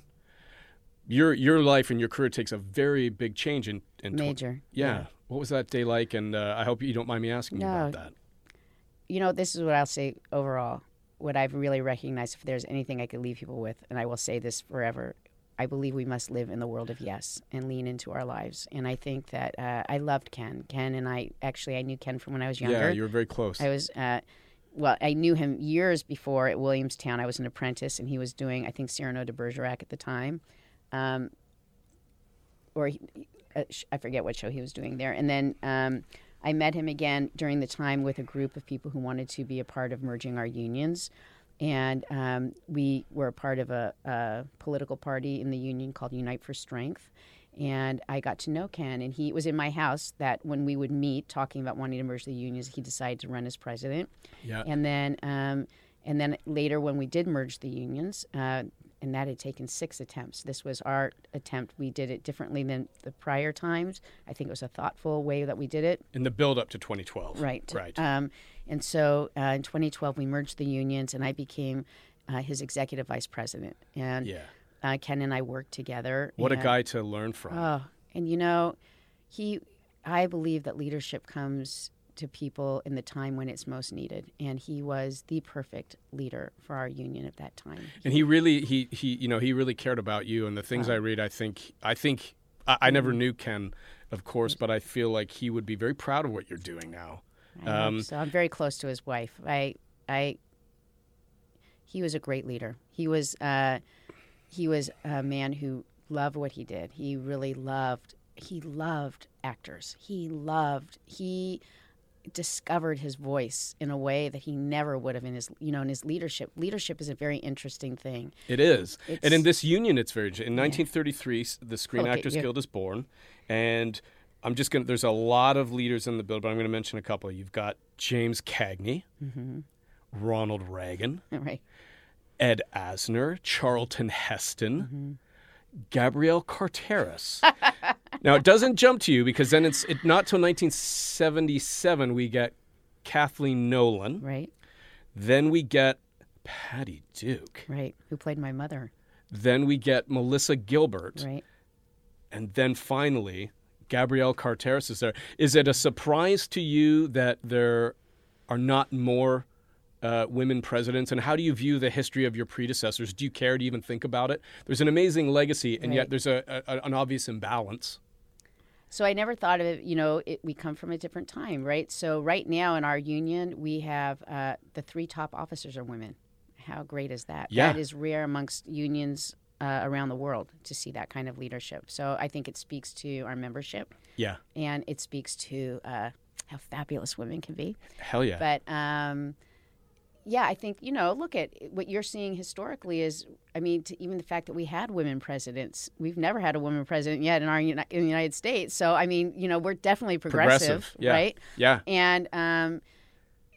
your your life and your career takes a very big change in, in tw- Major. yeah. what was that day like and uh, i hope you don't mind me asking you about that You know, this is what I'll say overall. What I've really recognized, if there's anything I could leave people with, and I will say this forever, I believe we must live in the world of yes and lean into our lives. And I think that uh, I loved Ken. Ken and I actually I knew Ken from when I was younger. yeah you were very close I was, uh, well, I knew him years before at Williamstown. I was an apprentice, and he was doing, I think, Cyrano de Bergerac at the time, um, or he, uh, I forget what show he was doing there. And then um, I met him again during the time with a group of people who wanted to be a part of merging our unions. And um, we were a part of a, a political party in the union called Unite for Strength and I got to know Ken, and he was in my house. That when we would meet, talking about wanting to merge the unions, he decided to run as president. yeah And then, um, and then later, when we did merge the unions, uh, and that had taken six attempts. This was our attempt. We did it differently than the prior times. I think it was a thoughtful way that we did it. in the build up to 2012 Right. right Um, and so uh, in 2012, we merged the unions, and I became uh, his executive vice president. And yeah uh, Ken and I worked together. what a guy to learn from Oh, and you know, he, I believe that leadership comes to people in the time when it's most needed, and he was the perfect leader for our union at that time. and he really he he you know he really cared about you and the things i read i think i think i, I never knew ken of course but i feel like he would be very proud of what you're doing now Um, so I'm very close to his wife. I, I, he was a great leader. He was, uh, he was a man who loved what he did. He really loved. He loved actors. He loved. He discovered his voice in a way that he never would have in his you know in his leadership leadership is a very interesting thing It is. and in this union, it's very. In 1933, s- the Screen Okay, Actors yeah. Guild is born. And I'm just going to, there's a lot of leaders in the build, but I'm going to mention a couple. You've got James Cagney, Mm-hmm. Ronald Reagan, right Ed Asner, Charlton Heston, Mm-hmm. Gabrielle Carteris. now, it doesn't jump to you because then it's it, not till 1977 we get Kathleen Nolan. right Then we get Patty Duke. right who played my mother Then we get Melissa Gilbert. right And then finally, Gabrielle Carteris is there. Is it a surprise to you that there are not more uh, women presidents? And how do you view the history of your predecessors? Do you care to even think about it? There's an amazing legacy, and yet there's a, a, an obvious imbalance. So I never thought of it. You know, it, we come from a different time, right? So right now in our union, we have uh, the three top officers are women. How great is that? Yeah. That is rare amongst unions uh, around the world to see that kind of leadership. So I think it speaks to our membership, Yeah. and it speaks to uh, how fabulous women can be. Hell yeah. But um, yeah, I think you know. Look at what you're seeing historically is, I mean, to even the fact that we had women presidents. We've never had a woman president yet in our in the United States. So I mean, you know, we're definitely progressive, Yeah. right? Yeah. And um,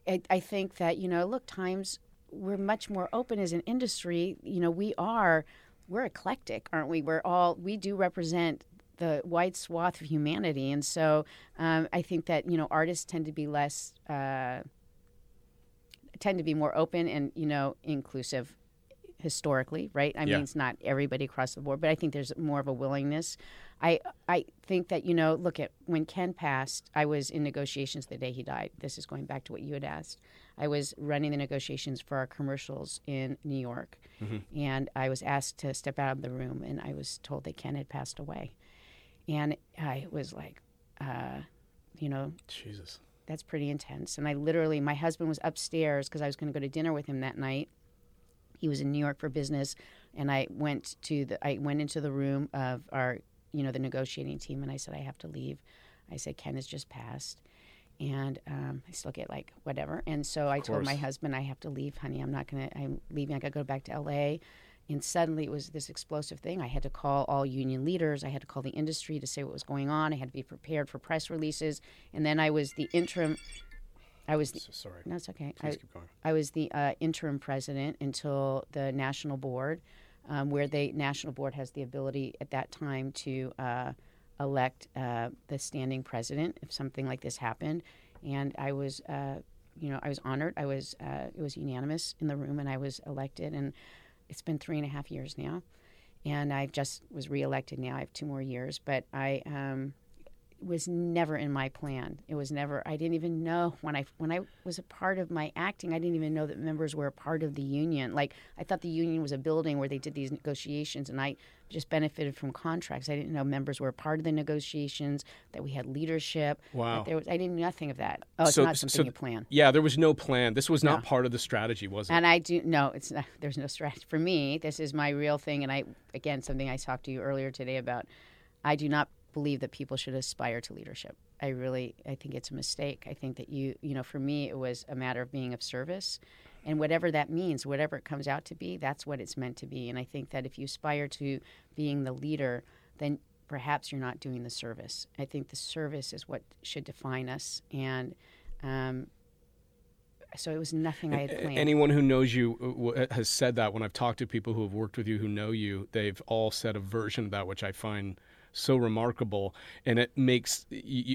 I, I think that you know, look, times we're much more open as an industry. You know, we are we're eclectic, aren't we? We're all we do represent the wide swath of humanity, and so um, I think that you know artists tend to be less uh, tend to be more open and you know inclusive historically, right? I Yeah. mean, it's not everybody across the board, but I think there's more of a willingness. I I think that you know, look at when Ken passed, I was in negotiations the day he died. This is going back to what you had asked. I was running the negotiations for our commercials in New York, and I was asked to step out of the room, and I was told that Ken had passed away, and I was like, uh, you know, Jesus. That's pretty intense. And I literally, my husband was upstairs because I was going to go to dinner with him that night. He was in New York for business, and I went to the, I went into the room of our, you know, the negotiating team, and I said, I have to leave. I said, Ken has just passed, and um, I still get like whatever. And so I told my husband, I have to leave, honey. I'm not gonna, I'm leaving. I got to go back to L.A. And suddenly it was this explosive thing. I had to call all union leaders. I had to call the industry to say what was going on. I had to be prepared for press releases. And then I was the interim I was the, So sorry. no, it's okay. Please I, keep going. I was the uh, interim president until the national board, um, where the national board has the ability at that time to uh, elect uh, the standing president if something like this happened. And I was, uh, you know, I was honored. I was, uh, it was unanimous in the room, and I was elected. And it's been three and a half years now, and I just was reelected. Now I have two more years, but I. Um, was never in my plan. It was never. I didn't even know when I when I was a part of my acting. I didn't even know that members were a part of the union. Like I thought the union was a building where they did these negotiations, and I just benefited from contracts. I didn't know members were a part of the negotiations. That we had leadership. Wow. That there was. I didn't know nothing of that. Oh, it's So- not so- something you plan. Yeah, there was no plan. This was not No. part of the strategy, was it? And I do no, it's not. There's no strategy for me. This is my real thing, and I again something I talked to you earlier today about. I do not believe that people should aspire to leadership. I really, I think it's a mistake. I think that you, you know, for me, it was a matter of being of service, and whatever that means, whatever it comes out to be, that's what it's meant to be. And I think that if you aspire to being the leader, then perhaps you're not doing the service. I think the service is what should define us, and um, so it was nothing I had planned. Anyone who knows you uh, has said that. When I've talked to people who have worked with you who know you, they've all said a version of that, which I find so remarkable. And it makes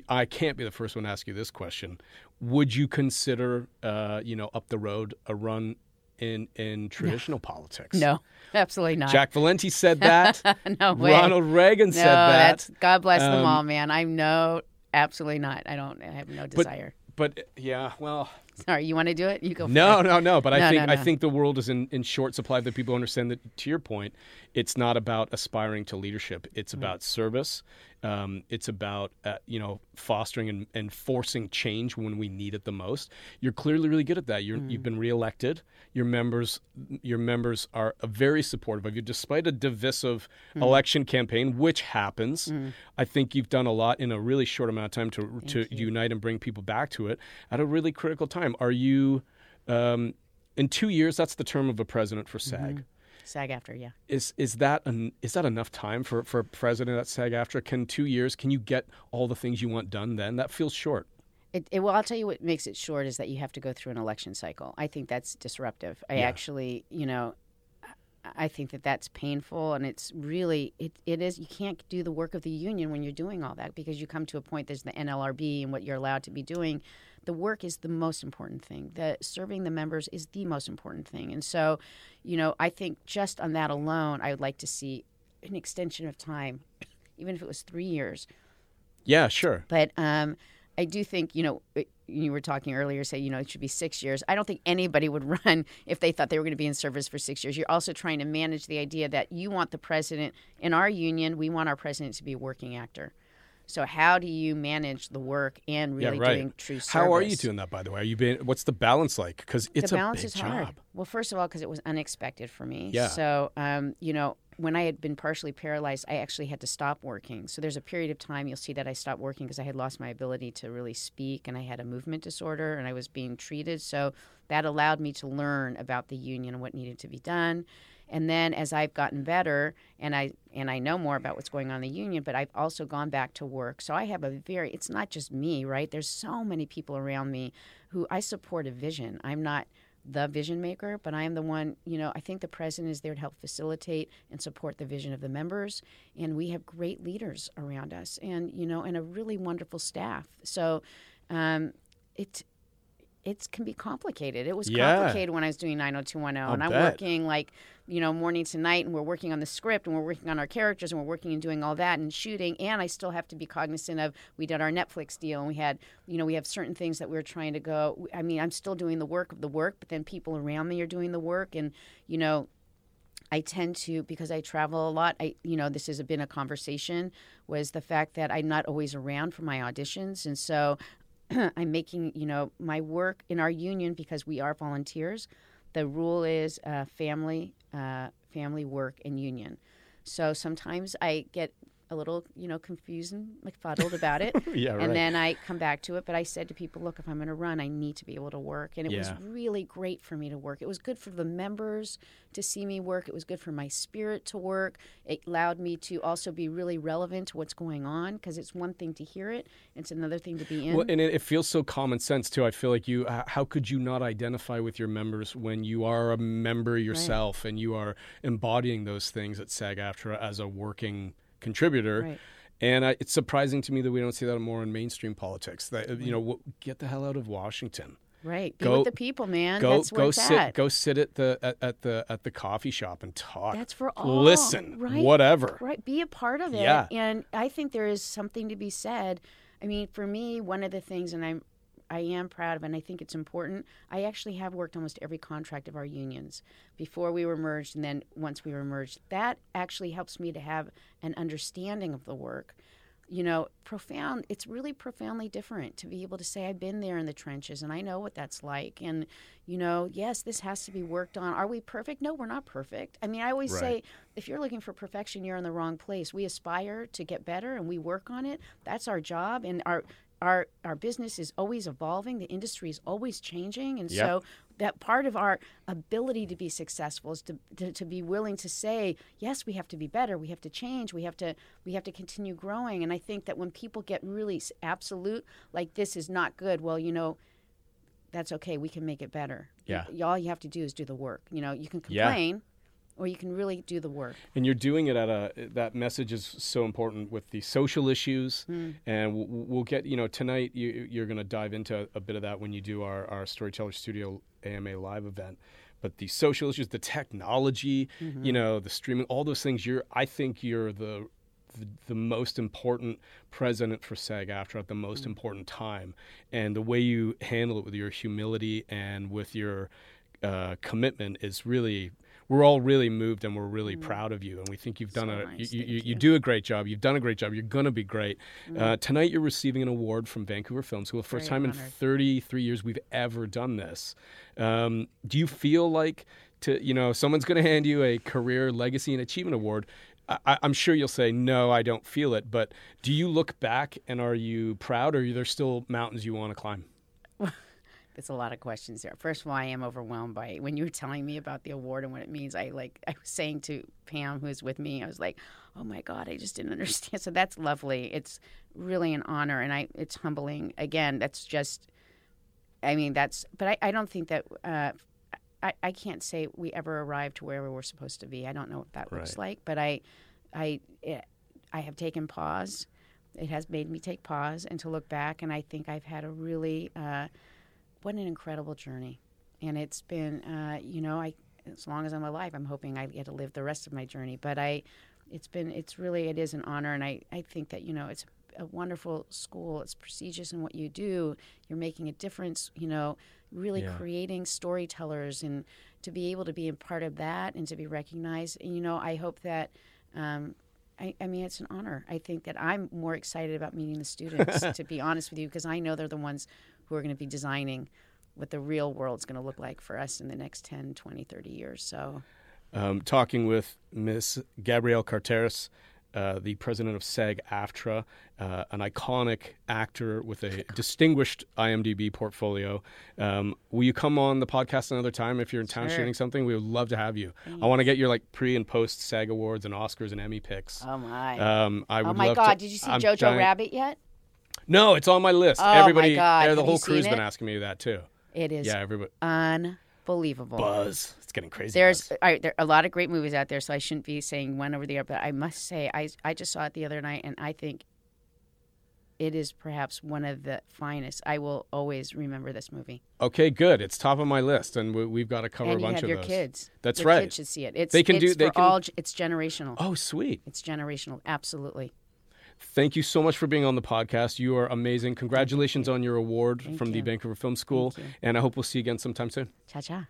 I can't be the first one to ask you this question. Would you consider, uh, you know, up the road a run in in traditional politics? no, absolutely not. Jack Valenti said that. no way. Ronald Reagan no, said that. God bless them Um, all, man. I'm no, absolutely not. I don't. I have no desire. But yeah, well, Sorry, you want to do it? You go. For No, it. no, no. But I No, think no, I think the world is in, in short supply that people understand that. To your point, it's not about aspiring to leadership. It's Mm-hmm. about service. Um, it's about uh, you know fostering and, and forcing change when we need it the most. You're clearly really good at that. You're, Mm. You've been reelected. Your members your members are very supportive of you, despite a divisive Mm. election campaign, which happens. I think you've done a lot in a really short amount of time to to unite and bring people back to it at a really critical time. Are you? Um, in two years, that's the term of a president for SAG. SAG-AFTRA, yeah. Is is that an, is that enough time for, for a president at SAG-AFTRA? Can two years? Can you get all the things you want done? Then that feels short. It, it, well, I'll tell you what makes it short is that you have to go through an election cycle. I think that's disruptive. I Yeah. actually, you know, I- think that that's painful, and it's really it, it is. You can't do the work of the union when you're doing all that because you come to a point. There's the NLRB and what you're allowed to be doing. The work is the most important thing. The serving the members is the most important thing, and so, you know, I think just on that alone, I would like to see an extension of time, even if it was three years, Yeah, sure. but um, I do think, you know, it- you were talking earlier, say, you know, it should be six years. I don't think anybody would run if they thought they were going to be in service for six years. You're also trying to manage the idea that you want the president in our union, we want our president to be a working actor. So how do you manage the work and really yeah, right. doing true service? How are you doing that, by the way? Are you being? What's the balance like? Because it's the a balance big is job. hard. Well, first of all, because it was unexpected for me. Yeah. So, um, you know, when I had been partially paralyzed, I actually had to stop working. So there's a period of time you'll see that I stopped working because I had lost my ability to really speak, and I had a movement disorder, and I was being treated. So that allowed me to learn about the union and what needed to be done. And then as I've gotten better and I and I know more about what's going on in the union, but I've also gone back to work. So I have a very it's not just me, right? There's so many people around me who I support a vision. I'm not the vision maker, but I am the one, you know, I think the president is there to help facilitate and support the vision of the members. And we have great leaders around us and, you know, and a really wonderful staff. So um, it, it can be complicated. It was Yeah. complicated when I was doing 90210, and I'm bet. working like, you know, morning to night, and we're working on the script, and we're working on our characters, and we're working and doing all that and shooting. And I still have to be cognizant of we did our Netflix deal, and we had, you know, we have certain things that we are trying to go. I mean, I'm still doing the work of the work, but then people around me are doing the work, and you know, I tend to because I travel a lot. I you know this has been a conversation was the fact that I'm not always around for my auditions, and so I'm making you know my work in our union because we are volunteers. The rule is uh, family, uh, family work, and union. So sometimes I get a little, you know, confused and befuddled about it. Yeah, right. And then I come back to it. But I said to people, look, if I'm going to run, I need to be able to work. And it was really great for me to work. It was good for the members to see me work. It was good for my spirit to work. It allowed me to also be really relevant to what's going on because it's one thing to hear it, it's another thing to be in. Well, and it, it feels so common sense too. I feel like you, how could you not identify with your members when you are a member yourself and you are embodying those things at SAG-AFTRA as a working contributor? Right. And I, it's surprising to me that we don't see that more in mainstream politics. That you know, get the hell out of Washington. right. Be go- with the people, man. Go That's go sit at. go sit at the at, at the at the coffee shop and talk. That's for all. Listen, right? whatever. Right. Be a part of it. Yeah. And I think there is something to be said. I mean, for me, one of the things, and I'm, I am proud of, and I think it's important. I actually have worked almost every contract of our unions before we were merged, and then once we were merged. That actually helps me to have an understanding of the work. You know, profound. It's really profoundly different to be able to say I've been there in the trenches and I know what that's like. And you know, yes, this has to be worked on. Are we perfect? No, we're not perfect. I mean, I always Right. say if you're looking for perfection, you're in the wrong place. We aspire to get better and we work on it. That's our job and our our our business is always evolving. The industry is always changing, and Yep. so that part of our ability to be successful is to, to to be willing to say, yes, we have to be better. We have to change. We have to we have to continue growing. And I think that when people get really absolute, like this is not good. Well, you know, that's okay. We can make it better. Yeah. All you have to do is do the work. You know, you can Yeah. Or you can really do the work. And you're doing it at a that message is so important with the social issues, Hmm. and we'll, we'll get you know tonight you, you're going to dive into a bit of that when you do our our Storyteller Studio AMA live event. But the social issues, the technology, Mm-hmm. you know, the streaming, all those things. You're, I think you're the the, the most important president for SAG-AFTRA at the most important time, and the way you handle it with your humility and with your uh, commitment is really. We're all really moved, and we're really proud of you, and we think you've done Mm. So a nice, you, you, you, you. Mm. do a great job. You've done a great job. You're going to be great. Uh, tonight, you're receiving an award from Vancouver Film School. First Very time in 33 years we've ever done this. Um, do you feel like to you know someone's going to hand you a career legacy and achievement award? I, I- I'm sure you'll say no, I don't feel it. But do you look back and are you proud, or are there still mountains you want to climb? It's a lot of questions there. First of all, I am overwhelmed by it. when you were telling me about the award and what it means. I like I was saying to Pam, who is with me, I was like, "Oh my God, I just didn't understand." So that's lovely. It's really an honor, and I it's humbling. Again, that's just, I mean, that's. But I, I don't think that. Uh, I, I can't say we ever arrived to where we were supposed to be. I don't know what that looks like, but I, I, it, I have taken pause. It has made me take pause and to look back, and I think I've had a really. Uh, what an incredible journey. And it's been uh, you know i as long as i'm alive i'm hoping i get to live the rest of my journey. But i it's been it's really it is an honor. And i i think that you know it's a wonderful school. It's prestigious in what you do. You're making a difference you know really Yeah. creating storytellers and to be able to be a part of that and to be recognized. And, you know i hope that um, I, I mean, it's an honor. I think that I'm more excited about meeting the students, to be honest with you, because I know they're the ones who are going to be designing what the real world's going to look like for us in the next 10, 20, 30 years. So, um, talking with Miss Gabrielle Carteris, uh, the president of SAG-AFTRA, uh, an iconic actor with a distinguished IMDb portfolio. Um, will you come on the podcast another time if you're in town Sure. shooting something? We would love to have you. I want to get your like pre and post SAG awards and Oscars and Emmy picks. oh my. Um, I oh my God. to- Did you see I'm Jojo dying- Rabbit yet? No, it's on my list. Oh, my everybody, God. yeah, Have the you whole crew's been it? asking me that too. It is Yeah, everybody. unbelievable. Buzz. It's getting crazy. There's all right, there are a lot of great movies out there, so I shouldn't be saying one over the other. But I must say, I I just saw it the other night, and I think it is perhaps one of the finest. I will always remember this movie. okay, good. It's top of my list, and we, we've got to cover and a you bunch have of your those. kids. That's your right. Kids should see it. It's They can do- it's they for can- all. It's generational. Oh, sweet. It's generational. Absolutely. Thank you so much for being on the podcast. You are amazing. Congratulations on your award Thank from the. Vancouver Film School, and I hope we'll see you again sometime soon. Cha cha.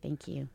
Thank you.